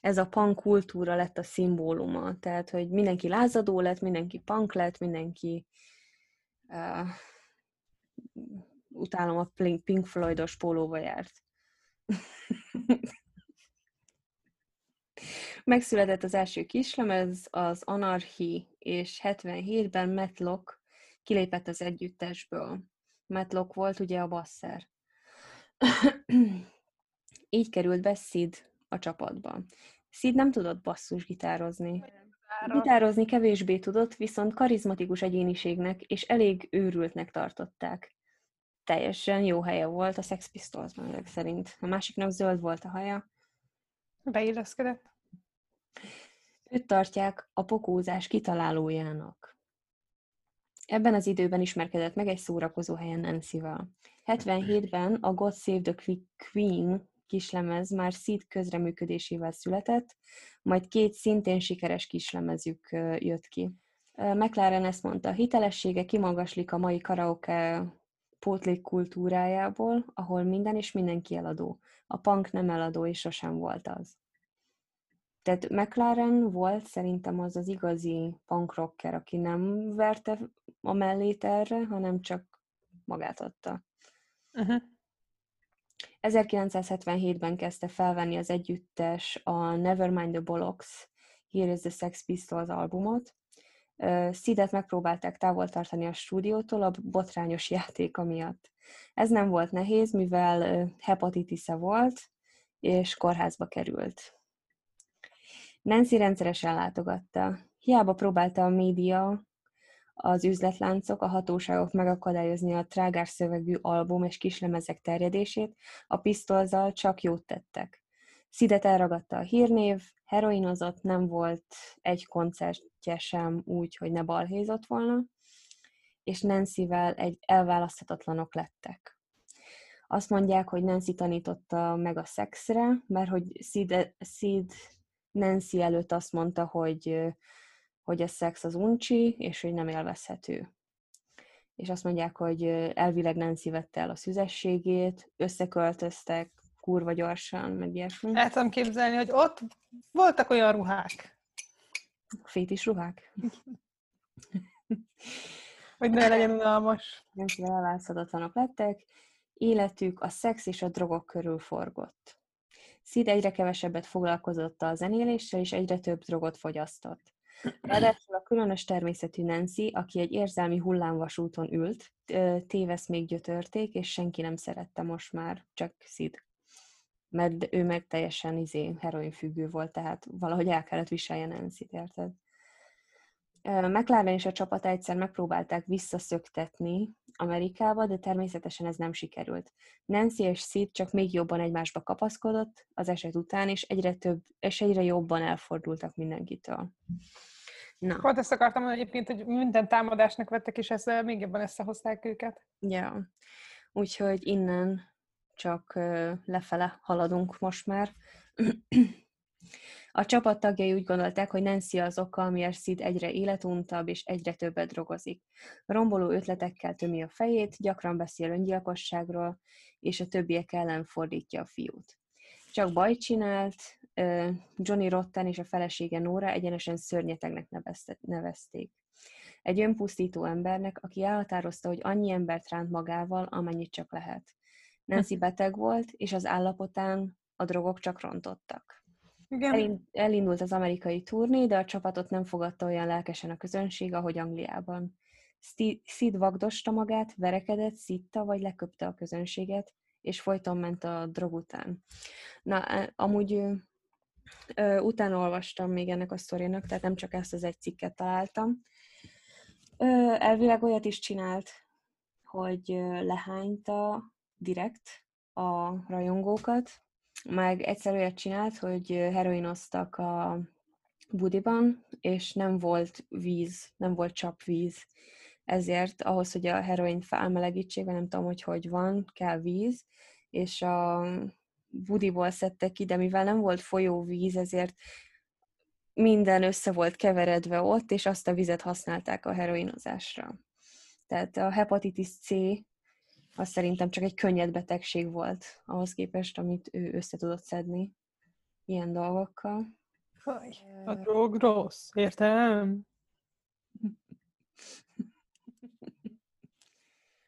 ez a punk kultúra lett a szimbóluma. Tehát, hogy mindenki lázadó lett, mindenki punk lett, mindenki uh, utálom a Pink Floydos pólóba járt. [LAUGHS] Megszületett az első kislemez, az Anarchy, és 77-ben Matlock kilépett az együttesből. Matlock volt ugye a basszer. [CLEARS THROAT] Így került be Sid a csapatba. Sid nem tudott basszusgitározni. Gitározni kevésbé tudott, viszont karizmatikus egyéniségnek és elég őrültnek tartották. Teljesen jó helye volt a Sex Pistolsban, ezek szerint. A másiknak zöld volt a haja. Beilleszkedett. Őt tartják a pokózás kitalálójának. Ebben az időben ismerkedett meg egy szórakozó helyen Nancy-val. 77-ben a God Save the Queen kislemez már Sid közreműködésével született, majd két szintén sikeres kislemezük jött ki. McLaren ezt mondta, hitelessége kimagaslik a mai karaoke pótlék kultúrájából, ahol minden és mindenki eladó. A punk nem eladó, és sosem volt az. Tehát McLaren volt szerintem az az igazi punk rocker, aki nem verte a mellét erre, hanem csak magát adta. Uh-huh. 1977-ben kezdte felvenni az együttes a Nevermind the Bollocks, Here is the Sex Pistols albumot. Szidet megpróbálták távol tartani a stúdiótól a botrányos [LAUGHS] játéka miatt. Ez nem volt nehéz, mivel hepatitisze volt, és kórházba került. Nancy rendszeresen látogatta. Hiába próbálta a média, az üzletláncok, a hatóságok megakadályozni a trágár szövegű album és kislemezek terjedését, a pisztolzal csak jót tettek. Szidet elragadta a hírnév, heroinozott, nem volt egy koncertje sem úgy, hogy ne balhézott volna, és Nancy-vel egy elválaszthatatlanok lettek. Azt mondják, hogy Nancy tanította meg a szexre, mert hogy Sid, Sid Nancy előtt azt mondta, hogy, hogy a szex az uncsi, és hogy nem élvezhető. És azt mondják, hogy elvileg Nancy vette el a szüzességét, összeköltöztek kurva gyorsan, meg ilyesmi. El tudom képzelni, hogy ott voltak olyan ruhák. Fétis ruhák? [LAUGHS] hogy ne legyen unalmas. Nem elválaszthatatlanok lettek. Életük a szex és a drogok körül forgott. Sid egyre kevesebbet foglalkozott a zenéléssel, és egyre több drogot fogyasztott. Ráadásul a különös természetű Nancy, aki egy érzelmi hullámvasúton ült, tévesz még gyötörték, és senki nem szerette most már, csak Sid. Mert ő meg teljesen izé, heroinfüggő volt, tehát valahogy el kellett viselje Nancy-t, érted? McLaren és a csapata egyszer megpróbálták visszaszöktetni Amerikába, de természetesen ez nem sikerült. Nancy és Sid csak még jobban egymásba kapaszkodott az eset után, és egyre több, és egyre jobban elfordultak mindenkitől. Na. Pont ezt akartam mondani egyébként, hogy minden támadásnak vettek, és ezzel még jobban összehozták őket. Ja. Úgyhogy innen csak lefele haladunk most már. A csapat tagjai úgy gondolták, hogy Nancy az oka, amiért Sid egyre életuntabb és egyre többet drogozik. Romboló ötletekkel tömi a fejét, gyakran beszél öngyilkosságról, és a többiek ellen fordítja a fiút. Csak bajt csinált, Johnny Rotten és a felesége Nóra egyenesen szörnyetegnek nevezték. Egy önpusztító embernek, aki elhatározta, hogy annyi embert ránt magával, amennyit csak lehet. Nancy [LAUGHS] beteg volt, és az állapotán a drogok csak rontottak. Igen. Elindult az amerikai turné, de a csapatot nem fogadta olyan lelkesen a közönség, ahogy Angliában. Sid vagdosta magát, verekedett, szitta vagy leköpte a közönséget, és folyton ment a drog után. Na, amúgy ö, utána olvastam még ennek a sztorinak, tehát nem csak ezt az egy cikket találtam. Ö, elvileg olyat is csinált, hogy lehányta direkt a rajongókat, meg egyszer olyat csinált, hogy heroinoztak a budiban, és nem volt víz, nem volt csapvíz. Ezért ahhoz, hogy a heroin felmelegítsék, nem tudom, hogy hogy van, kell víz, és a budiból szedtek ki, de mivel nem volt folyóvíz, ezért minden össze volt keveredve ott, és azt a vizet használták a heroinozásra. Tehát a hepatitis C az szerintem csak egy könnyed betegség volt ahhoz képest, amit ő össze tudott szedni ilyen dolgokkal. Faj, a drog rossz, értem?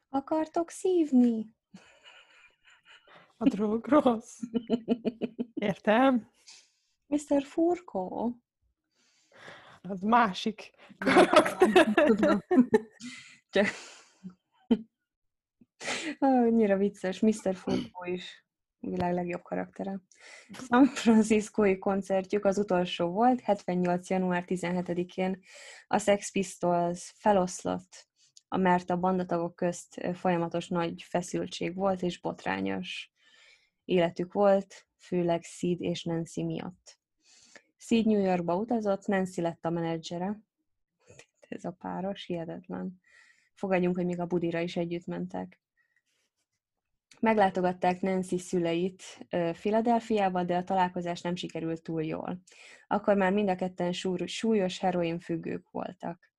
Akartok szívni? A drog rossz. Értem? Mr. Furko? Az másik Tudom. Csak... Annyira vicces. Mr. Furko is világ legjobb karaktere. San [LAUGHS] Franciscoi koncertjük az utolsó volt, 78. január 17-én a Sex Pistols feloszlott, mert a bandatagok közt folyamatos nagy feszültség volt, és botrányos életük volt, főleg Sid és Nancy miatt. Sid New Yorkba utazott, Nancy lett a menedzsere. [LAUGHS] Ez a páros, hihetetlen. Fogadjunk, hogy még a budira is együtt mentek. Meglátogatták Nancy szüleit Filadelfiába, de a találkozás nem sikerült túl jól. Akkor már mind a ketten súlyos heroin függők voltak.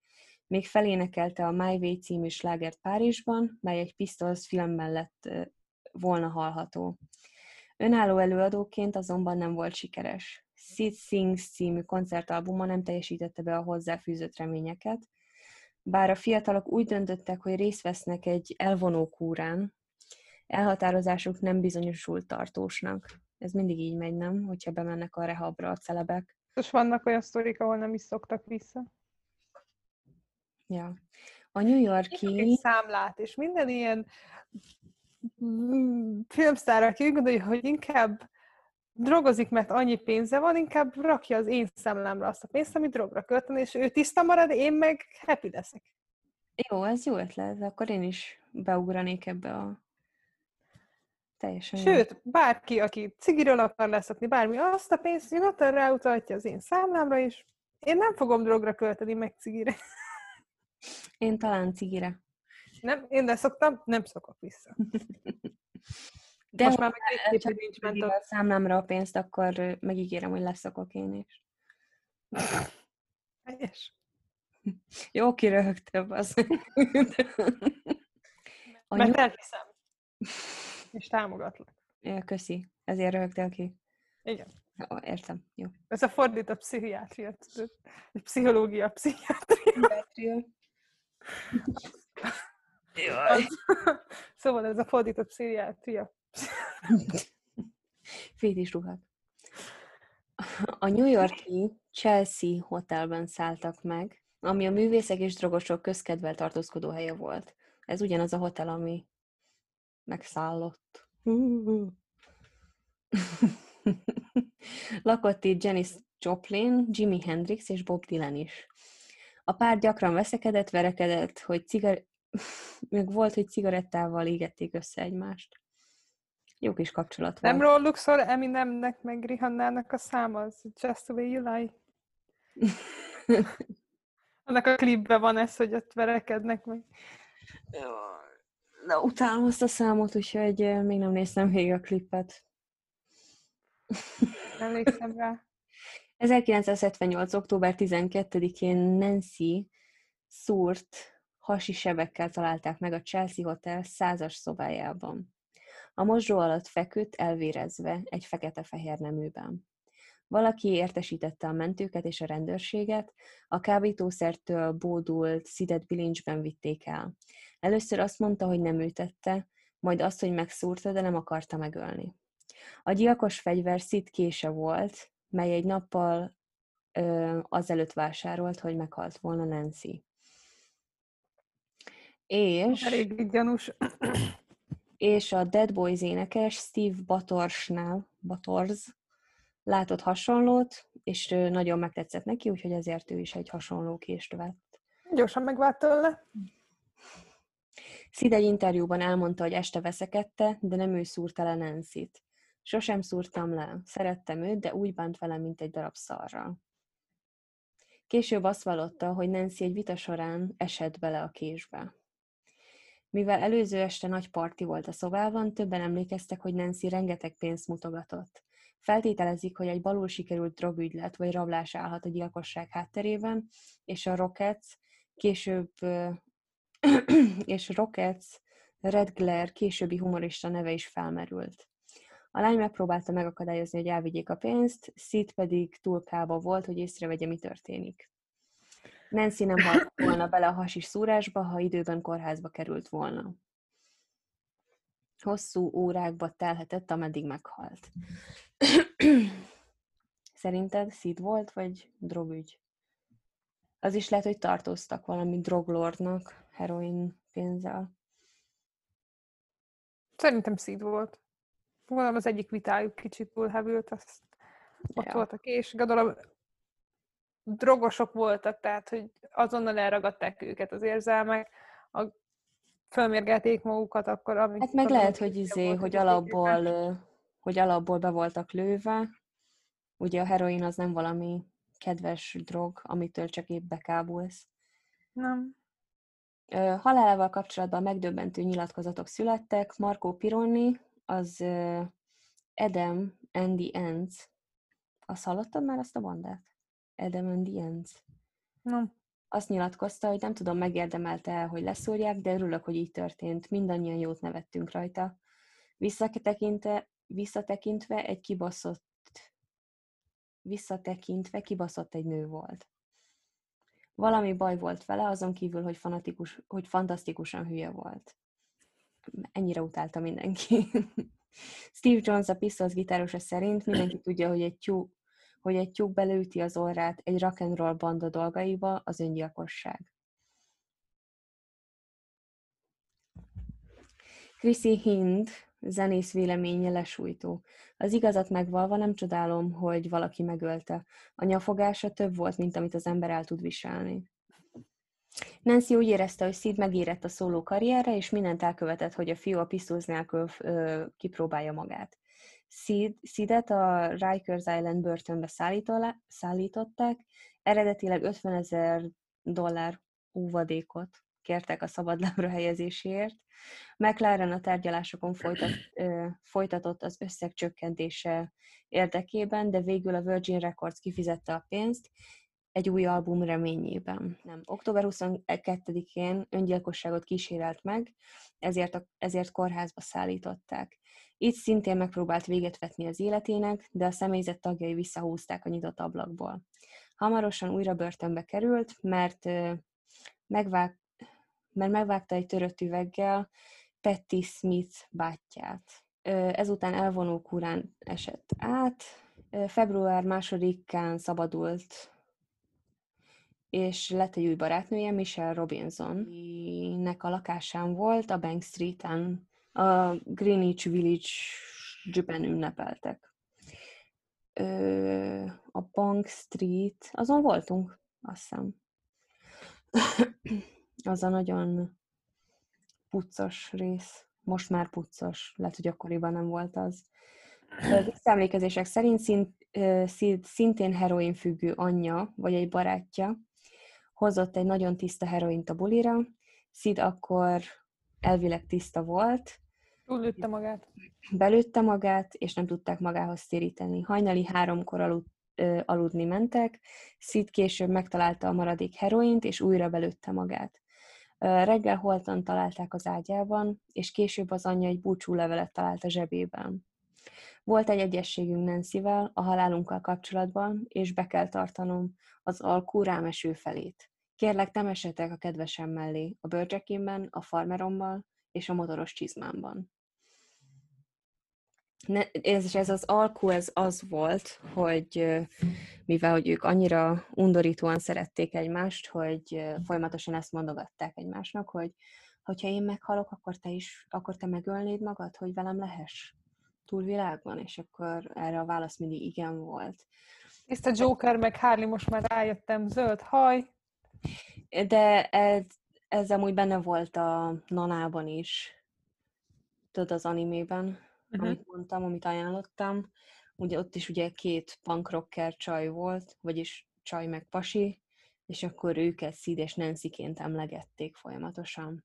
Még felénekelte a My Way című slágert Párizsban, mely egy Pistols film mellett volna hallható. Önálló előadóként azonban nem volt sikeres. Sid Sings című koncertalbuma nem teljesítette be a hozzáfűzött reményeket, bár a fiatalok úgy döntöttek, hogy részt vesznek egy elvonó kúrán, elhatározásuk nem bizonyosult tartósnak. Ez mindig így megy, nem? Hogyha bemennek a rehabra a celebek. És vannak olyan sztorik, ahol nem is szoktak vissza. Ja. A New Yorki... Egy számlát, és minden ilyen filmsztár, aki úgy gondolja, hogy inkább drogozik, mert annyi pénze van, inkább rakja az én számlámra azt a pénzt, amit drogra költeni, és ő tiszta marad, én meg happy leszek. Jó, ez jó ötlet, akkor én is beugranék ebbe a Teljesen Sőt, jó. bárki, aki cigiről akar leszokni, bármi, azt a pénzt nyugodtan ráutalhatja az én számlámra is. Én nem fogom drogra költeni, meg cigire. [LAUGHS] Én talán cigire. Nem, én de szoktam, nem szokok vissza. [LAUGHS] De Most már meg csak nincs ment a számlámra a pénzt, akkor megígérem, hogy leszokok én is. [LAUGHS] Helyes. Jó, kiröhögtem az. Mert elhiszem. És támogatlak. Ja, köszi. Ezért rögtél ki. Igen. Jó, értem. Jó. Ez a fordított pszichiátria, tudod? Pszichológia, pszichiátria. Jaj. [LAUGHS] Szóval ez a fordított pszichiátria. Fétis ruhák. A New Yorki Chelsea hotelben szálltak meg, ami a művészek és drogosok közkedvel tartózkodó helye volt. Ez ugyanaz a hotel, ami megszállott. Lakott itt Janis Joplin, Jimi Hendrix és Bob Dylan is. A pár gyakran veszekedett, verekedett, hogy cigar... [LAUGHS] még volt, hogy cigarettával égették össze egymást. Jó kis kapcsolat volt. Nem róluk szól Eminemnek, meg Rihannának a száma, az Just the way you lie. [LAUGHS] Annak a klipben van ez, hogy ott verekednek meg. Na, utálom azt a számot, úgyhogy még nem néztem végig a klippet. Emlékszem [LAUGHS] rá. 1978. október 12-én Nancy szúrt hasi sebekkel találták meg a Chelsea Hotel százas szobájában. A mosdó alatt feküdt, elvérezve, egy fekete-fehér neműben. Valaki értesítette a mentőket és a rendőrséget, a kábítószertől bódult, szidet bilincsben vitték el. Először azt mondta, hogy nem ütette, majd azt, hogy megszúrta, de nem akarta megölni. A gyilkos fegyver szit kése volt, mely egy nappal ö, azelőtt vásárolt, hogy meghalt volna Nancy. És... Elég gyanús. És a Dead Boys énekes Steve Batorsnál, Bators, látott hasonlót, és nagyon megtetszett neki, úgyhogy ezért ő is egy hasonló kést vett. Gyorsan megvált tőle. Sid egy interjúban elmondta, hogy este veszekedte, de nem ő szúrta le Nancy-t. Sosem szúrtam le. Szerettem őt, de úgy bánt velem, mint egy darab szarral. Később azt vallotta, hogy Nancy egy vita során esett bele a késbe. Mivel előző este nagy parti volt a szobában, többen emlékeztek, hogy Nancy rengeteg pénzt mutogatott. Feltételezik, hogy egy balul sikerült drogügylet vagy rablás állhat a gyilkosság hátterében, és a Rockets később [CLEARS THROAT] és Rockets Red Glare későbbi humorista neve is felmerült. A lány megpróbálta megakadályozni, hogy elvigyék a pénzt, Sid pedig túl kába volt, hogy észrevegye, mi történik. Nancy nem halt volna bele a hasis szúrásba, ha időben kórházba került volna. Hosszú órákba telhetett, ameddig meghalt. Szerinted Sid volt, vagy drogügy? Az is lehet, hogy tartóztak valami droglordnak heroin pénzzel. Szerintem Sid volt. Gondolom az egyik vitájuk kicsit túlhevült, azt ott ja. voltak, és gondolom drogosok voltak, tehát hogy azonnal elragadták őket az érzelmek, a, fölmérgelték magukat, akkor amit... Hát meg lehet, hogy izé, hogy alapból, hogy alapból be voltak lőve. Ugye a heroin az nem valami kedves drog, amitől csak épp bekábulsz. Nem. Halálával kapcsolatban megdöbbentő nyilatkozatok születtek. Marco Pironi, az Adam and the Ants. Azt hallottad már azt a bandát? Adam and the Ants. Nem. Azt nyilatkozta, hogy nem tudom, megérdemelte el, hogy leszúrják, de örülök, hogy így történt. Mindannyian jót nevettünk rajta. Visszatekintve, visszatekintve egy kibaszott visszatekintve kibaszott egy nő volt. Valami baj volt vele, azon kívül, hogy, fanatikus, hogy fantasztikusan hülye volt. Ennyire utálta mindenki. [LAUGHS] Steve Jones, a Pistols gitárosa szerint mindenki tudja, hogy egy tyú, hogy egy tyúk belőti az orrát egy rock and roll banda dolgaiba, az öngyilkosság. Chrissy Hind, zenész véleménye lesújtó. Az igazat megvalva nem csodálom, hogy valaki megölte. A nyafogása több volt, mint amit az ember el tud viselni. Nancy úgy érezte, hogy Sid megérett a szóló karrierre, és mindent elkövetett, hogy a fiú a pisztoz nélkül ö, kipróbálja magát. Sid, a Rikers Island börtönbe szállították, eredetileg 50 ezer dollár óvadékot kértek a szabadlábra helyezéséért. McLaren a tárgyalásokon folytat, folytatott az összeg csökkentése érdekében, de végül a Virgin Records kifizette a pénzt, egy új album reményében. Nem. Október 22-én öngyilkosságot kísérelt meg, ezért, a, ezért kórházba szállították. Itt szintén megpróbált véget vetni az életének, de a személyzet tagjai visszahúzták a nyitott ablakból. Hamarosan újra börtönbe került, mert, megvág, mert megvágta egy törött üveggel Petty Smith bátyját. Ezután elvonó kurán esett át, február másodikán szabadult és lett egy új barátnője, Michelle Robinson, nek a lakásán volt, a Bank Street-en, a Greenwich Village-ben ünnepeltek. Ö, a Bank Street, azon voltunk, azt hiszem. [CLEARS THROAT] az a nagyon puccos rész. Most már puccos, lehet, hogy akkoriban nem volt az. Visszaemlékezések szerint szint, szintén heroin függő anyja, vagy egy barátja, hozott egy nagyon tiszta heroint a bulira, Sid akkor elvileg tiszta volt. Túllőtte magát. Belőtte magát, és nem tudták magához téríteni. Hajnali háromkor alud, ö, aludni mentek, Sid később megtalálta a maradék heroint, és újra belőtte magát. Ö, reggel holtan találták az ágyában, és később az anyja egy búcsúlevelet talált a zsebében. Volt egy egyességünk Nancyvel a halálunkkal kapcsolatban, és be kell tartanom az alkú rámeső felét. Kérlek, temessetek a kedvesem mellé, a bőrcsekémben, a farmerommal és a motoros csizmámban. Ne, ez, ez az alkú, ez az volt, hogy mivel hogy ők annyira undorítóan szerették egymást, hogy folyamatosan ezt mondogatták egymásnak, hogy hogyha én meghalok, akkor te is, akkor te megölnéd magad, hogy velem lehess túlvilágban, és akkor erre a válasz mindig igen volt. Ezt Joker meg Harley most már rájöttem, zöld haj. De ez, ez amúgy benne volt a Nanában is, tudod, az animében, uh-huh. amit mondtam, amit ajánlottam. Ugye ott is ugye két punk rocker csaj volt, vagyis csaj meg pasi, és akkor őket Sid és Nancy-ként emlegették folyamatosan.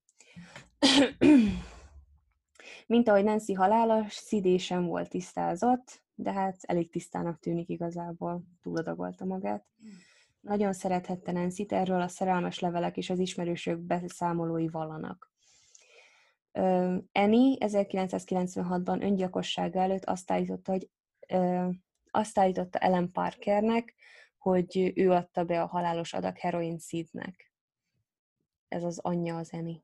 [CLEARS THROAT] Mint ahogy Nancy halála, Szidé sem volt tisztázott, de hát elég tisztának tűnik igazából, túladagolta magát. Nagyon szerethette nancy erről a szerelmes levelek és az ismerősök beszámolói vallanak. Annie 1996-ban öngyilkossága előtt azt állította, hogy azt állította Ellen Parkernek, hogy ő adta be a halálos adag heroin Sidnek. Ez az anyja az Annie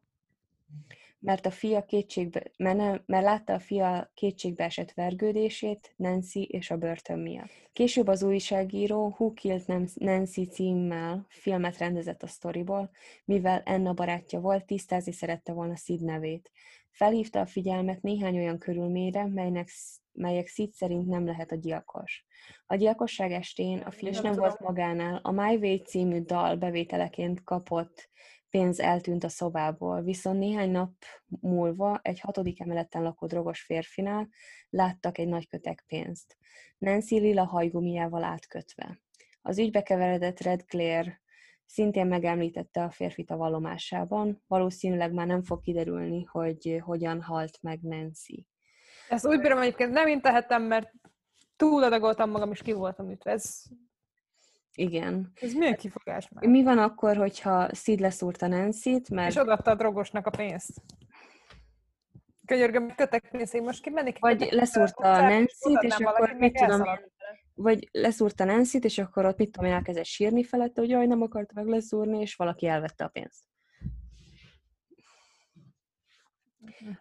mert a fia kétségbe, mert, nem, mert látta a fia kétségbe esett vergődését Nancy és a börtön miatt. Később az újságíró Who Killed Nancy címmel filmet rendezett a sztoriból, mivel Enna barátja volt, tisztázni szerette volna Sid nevét. Felhívta a figyelmet néhány olyan körülményre, melynek, melyek Sid szerint nem lehet a gyilkos. A gyilkosság estén a fiú nem volt magánál, a My Way című dal bevételeként kapott pénz eltűnt a szobából, viszont néhány nap múlva egy hatodik emeleten lakó drogos férfinál láttak egy nagy kötek pénzt. Nancy lila hajgumiával átkötve. Az ügybe keveredett Red Claire szintén megemlítette a férfit a vallomásában, valószínűleg már nem fog kiderülni, hogy hogyan halt meg Nancy. Ezt úgy bírom egyébként nem én tehetem, mert túladagoltam magam, és ki voltam ütve. Ez igen. Ez milyen kifogás már? Mi van akkor, hogyha Sid leszúrta Nancy-t, mert... És odaadta a drogosnak a pénzt. Könyörgöm, kötek pénzt, én most kimennék. Vagy leszúrta a Nancy-t, és akkor mit tudom vagy leszúrta nancy és akkor ott mit tudom én, elkezdett sírni felette, hogy jaj, nem akarta meg leszúrni, és valaki elvette a pénzt.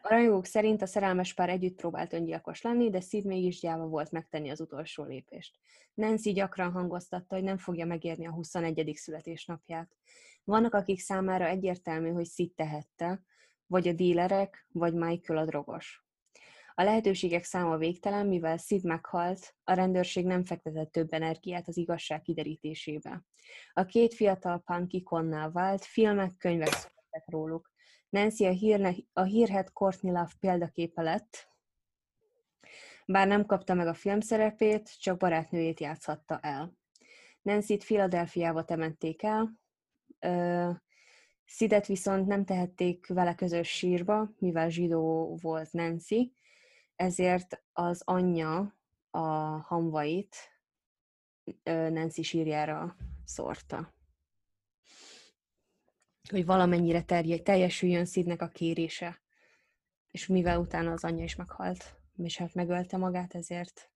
A rajongók szerint a szerelmes pár együtt próbált öngyilkos lenni, de Sid mégis gyáva volt megtenni az utolsó lépést. Nancy gyakran hangoztatta, hogy nem fogja megérni a 21. születésnapját. Vannak, akik számára egyértelmű, hogy Sid tehette, vagy a dílerek, vagy Michael a drogos. A lehetőségek száma végtelen, mivel Sid meghalt, a rendőrség nem fektetett több energiát az igazság kiderítésébe. A két fiatal punk ikonná vált, filmek, könyvek születtek róluk. Nancy a, hírne, a hírhet Courtney Love példaképe lett, bár nem kapta meg a filmszerepét, csak barátnőjét játszhatta el. Nancy-t Philadelphiába temették el, Szidet viszont nem tehették vele közös sírba, mivel zsidó volt Nancy, ezért az anyja a hamvait Nancy sírjára szórta hogy valamennyire terje, teljesüljön Szidnek a kérése. És mivel utána az anyja is meghalt, és hát megölte magát, ezért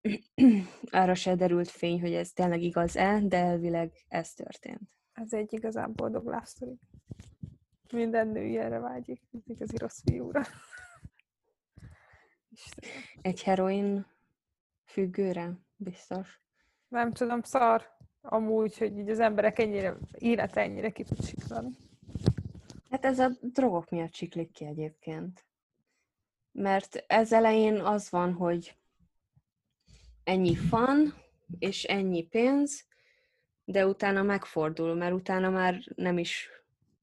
[CLEARS THROAT] arra se derült fény, hogy ez tényleg igaz-e, de elvileg ez történt. Ez egy igazán boldog love Minden nő ilyenre vágyik, ez igazi rossz fiúra. [LAUGHS] Egy heroin függőre, biztos. Nem tudom, szar amúgy, hogy így az emberek ennyire, élete ennyire ki siklani. Hát ez a drogok miatt siklik ki egyébként. Mert ez elején az van, hogy ennyi fan, és ennyi pénz, de utána megfordul, mert utána már nem is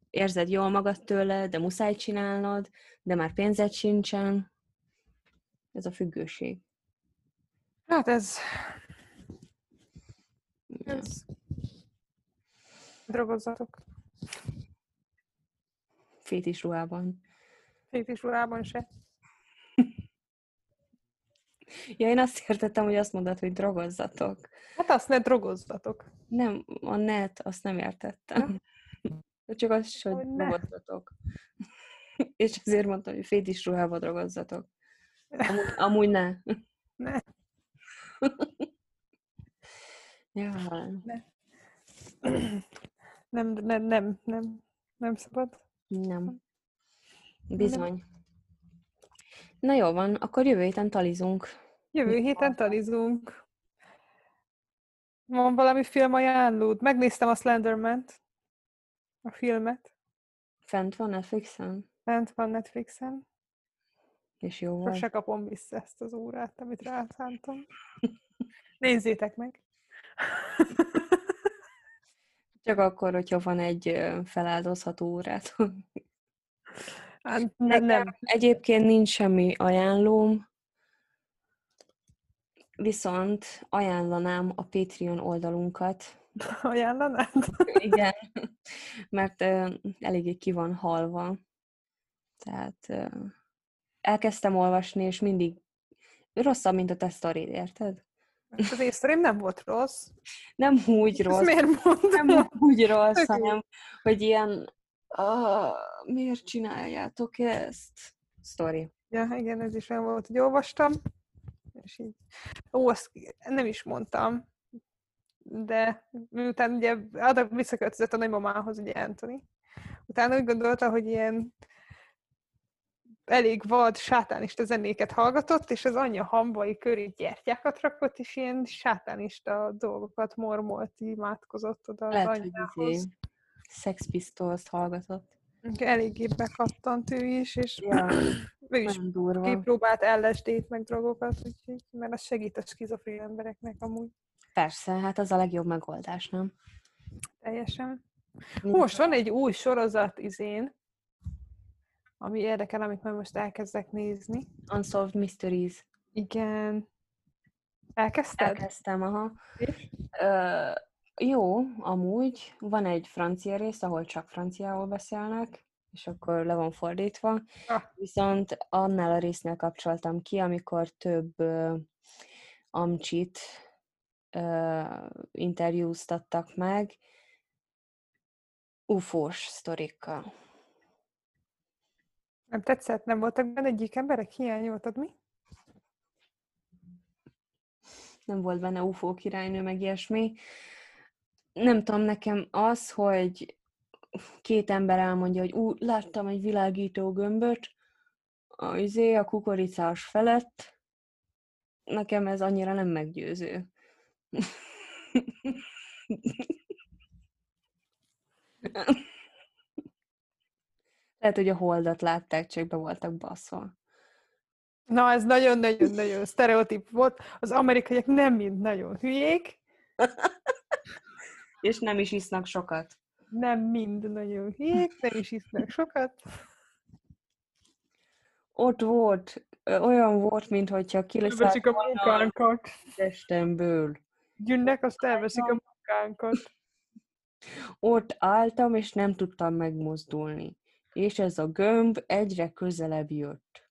érzed jól magad tőle, de muszáj csinálnod, de már pénzed sincsen. Ez a függőség. Hát ez ez... Drogozatok. Fétis ruhában. Fétis ruhában se. Ja, én azt értettem, hogy azt mondod, hogy drogozzatok. Hát azt ne drogozzatok. Nem, a net, azt nem értettem. De csak azt, hogy, hogy drogozzatok. [LAUGHS] És azért mondtam, hogy fétis ruhába drogozzatok. Amúgy, [LAUGHS] amúgy ne. Ne. [LAUGHS] Ja. [CLEARS THROAT] Ne. Nem, nem, nem, nem, nem szabad. Nem. Bizony. Nem. Na jó van, akkor jövő héten talizunk. Jövő héten talizunk. Van valami film ajánlód? Megnéztem a slenderman A filmet. Fent van Netflixen? Fent van Netflixen. És jó volt? Sose kapom vissza ezt az órát, amit rászántam. Nézzétek meg! [LAUGHS] Csak akkor, hogyha van egy feláldozható órát. Hát, [LAUGHS] nem, nem. Egyébként nincs semmi ajánlóm, viszont ajánlanám a Patreon oldalunkat. [LAUGHS] Ajánlanád? Igen, [LAUGHS] mert uh, eléggé ki van halva. Tehát elkezdtem olvasni, és mindig rosszabb, mint a te sztorid, érted? Hát Az én sztorim nem volt rossz. Nem úgy Ezt rossz, miért mondom? nem úgy rossz, Tök jó. hanem, hogy ilyen ah, miért csináljátok ezt? Sztori. Ja, igen, ez is olyan volt, hogy olvastam. És így, ó, azt nem is mondtam. De miután ugye adag visszaköltözött a nagymamához, ugye Anthony. Utána úgy gondolta, hogy ilyen elég vad, sátánista zenéket hallgatott, és az anyja hambai köré gyertyákat rakott, és ilyen sátánista dolgokat mormolt, imádkozott oda az Lehet, hogy anyjához. izé Sex Pistols hallgatott. Eléggé bekattant ő is, és Ja, [CLEARS THROAT] ő is kipróbált LSD-t, meg drogokat, úgyhogy, mert az segít a skizofrén embereknek amúgy Persze, hát az a legjobb megoldás, nem? teljesen. Most van egy új sorozat izén, ami érdekel, amit majd most elkezdek nézni. Unsolved Mysteries. Igen. Elkezdted? Elkezdtem, aha. Ö, jó, amúgy. Van egy francia rész, ahol csak franciául beszélnek, és akkor le van fordítva. Ah. Viszont annál a résznél kapcsoltam ki, amikor több ö, amcsit ö, interjúztattak meg ufós sztorikkal. Nem tetszett? Nem voltak benne egyik emberek? Hiányoltad mi? nem volt benne UFO királynő, meg ilyesmi. Nem tudom, nekem az, hogy két ember elmondja, hogy ú, láttam egy világító gömböt, a, izé, a kukoricás felett, nekem ez annyira nem meggyőző. [LAUGHS] Lehet, hogy a holdat látták, csak be voltak baszva. Na, ez nagyon-nagyon-nagyon sztereotíp volt. Az amerikaiak nem mind nagyon hülyék, [LAUGHS] És nem is isznak sokat. nem mind nagyon hülyék, nem is isznak sokat. Ott volt, olyan volt, mintha kileszállt a munkánkat. testemből. Jönnek, azt elveszik a munkánkat. Ott álltam, és nem tudtam megmozdulni. És ez a gömb egyre közelebb jött.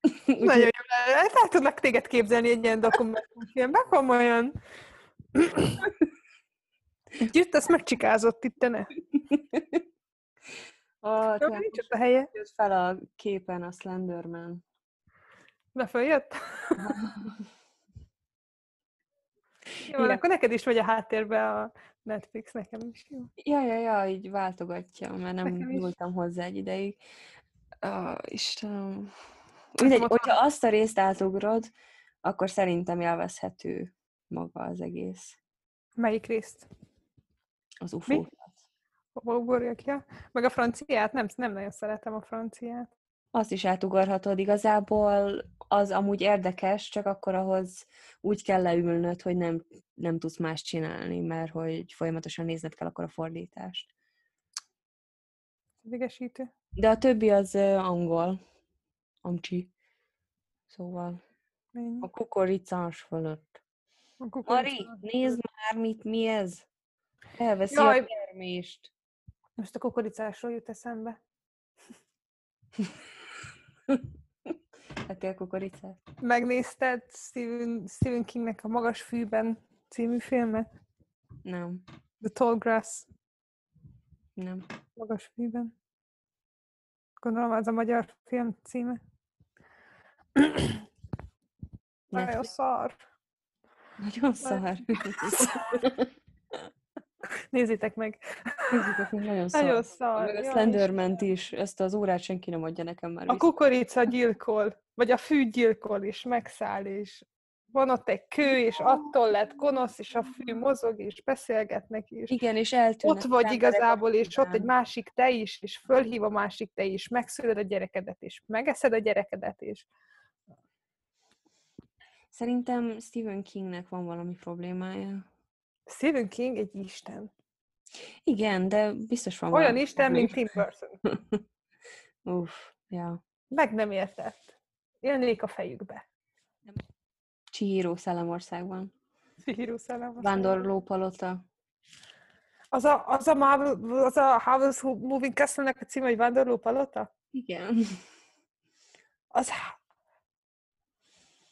[LAUGHS] Nagyon jó. El, el tudlak téged képzelni egy ilyen dokumentumfilmben, komolyan. [LAUGHS] Gyűjt, azt megcsikázott itt, ne. [LAUGHS] A, Jó, nincs ott a helye. jött fel a képen a Slenderman. Na, följött? Jó, Igen. akkor neked is megy a háttérbe a Netflix, nekem is jó. Ja, ja, ja, így váltogatja, mert nem nyúltam hozzá egy ideig. Ah, Istenem. Mindegy, hogyha azt a részt átugrod, akkor szerintem élvezhető maga az egész. Melyik részt? Az UFO. Ugorjak, ja? Meg a franciát? Nem, nem nagyon szeretem a franciát. Azt is átugorhatod. Igazából az amúgy érdekes, csak akkor ahhoz úgy kell leülnöd, hogy nem, nem tudsz más csinálni, mert hogy folyamatosan nézned kell akkor a fordítást. Idegesítő. De a többi az angol. Amcsi. Szóval Ennyi. a kukoricás fölött. A. Mari, nézd már, mit mi ez. Elveszi Jaj. a termést. Most a kukoricásról jut eszembe. [LAUGHS] [LAUGHS] Ettél kukoricát? Megnézted Stephen, Stephen Kingnek a Magas fűben című filmet? Nem, The Tall Grass nem. Magas fűben. Gondolom ez a magyar film címe. Nagyon szar. Nagyon szar. [LAUGHS] [LAUGHS] Nézzétek meg. Nézzétek, meg, nagyon szar. Nagyon szar. Meg a Slenderment is, ezt az órát senki nem adja nekem már A vissza. kukorica gyilkol, vagy a fű gyilkol, és megszáll, és van ott egy kő, és attól lett gonosz, és a fű mozog, és beszélgetnek, és Igen, és eltűnnek. ott vagy igazából, és ott egy másik te is, és fölhív a másik te is, megszülöd a gyerekedet, és megeszed a gyerekedet, és Szerintem Stephen Kingnek van valami problémája. Stephen King egy isten. Igen, de biztos van Olyan isten, mint Tim. Burton. [LAUGHS] Uff, ja. Meg nem értett. Élnék a fejükbe. Chihiro Szellemországban. Sihiro szellem. Vándorló palota. Az a, az a, Marvel, az a House Moving Castle-nek a címe, hogy Vándorló Palota? Igen. Az,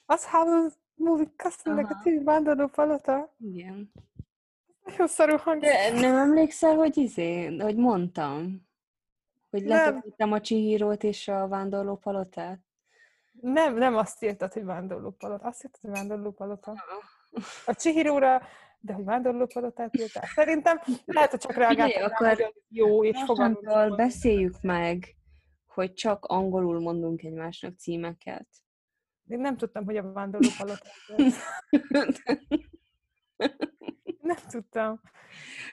az House Moving Castle-nek a Aha. címe, Vándorló Palota? Igen. Nagyon szarú hangzik. De nem emlékszel, hogy izé, hogy mondtam? Hogy letöltöttem a Csihirót és a Vándorló Palotát? Nem, nem azt írtad, hogy Vándorló Palota. Azt írtad, hogy Vándorló Palota. A Chihiróra, de hogy Vándorló Palotát írtál. Szerintem lehet, hogy csak reagáltam rá, hogy jó, és Mostantól beszéljük meg, hogy csak angolul mondunk egymásnak címeket. Én nem tudtam, hogy a Vándorló Palota. [LAUGHS] Nem tudtam.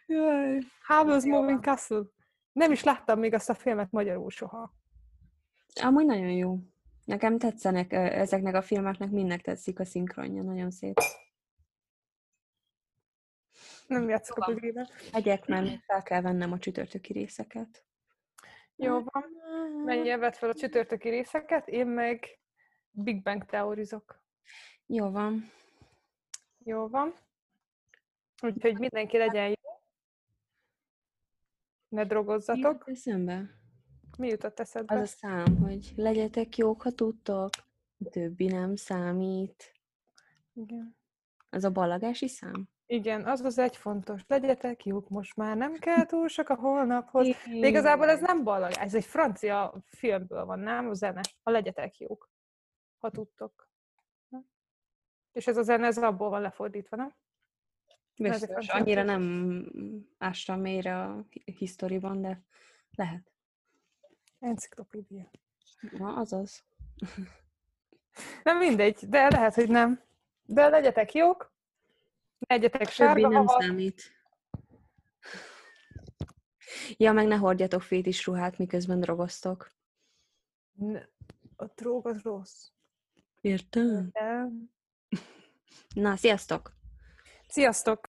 Jaj. Howl's Moving Castle. Nem is láttam még azt a filmet magyarul soha. Amúgy nagyon jó. Nekem tetszenek, ezeknek a filmeknek mindnek tetszik a szinkronja, nagyon szép. Nem játszok a bugriben. Megyek, mert még fel kell vennem a csütörtöki részeket. Jó van. Menjél, vedd fel a csütörtöki részeket, én meg Big Bang teorizok. Jó van. Jó van. Úgyhogy mindenki legyen jó. Ne Mi drogozzatok. jutott eszembe? Mi jutott eszedbe? Az a szám, hogy legyetek jók, ha tudtok, a többi nem számít. Igen. Az a ballagási szám? Igen, az az egy fontos. Legyetek jók, most már nem kell túl sok a holnaphoz. De igazából ez nem ballag, ez egy francia filmből van, nem? A zene. A legyetek jók, ha tudtok. Na? És ez a zene, ez abból van lefordítva, nem? Biztos, annyira nem ástam mélyre a hi- hisztoriban, de lehet. Enciklopédia. Na, azaz. Nem mindegy, de lehet, hogy nem. De legyetek jók, ne egyetek Többi sárga nem havat. számít. Ja, meg ne hordjatok fétis ruhát, miközben drogoztok. Ne- A drog az rossz. Értem? De... Na, sziasztok! Sziasztok!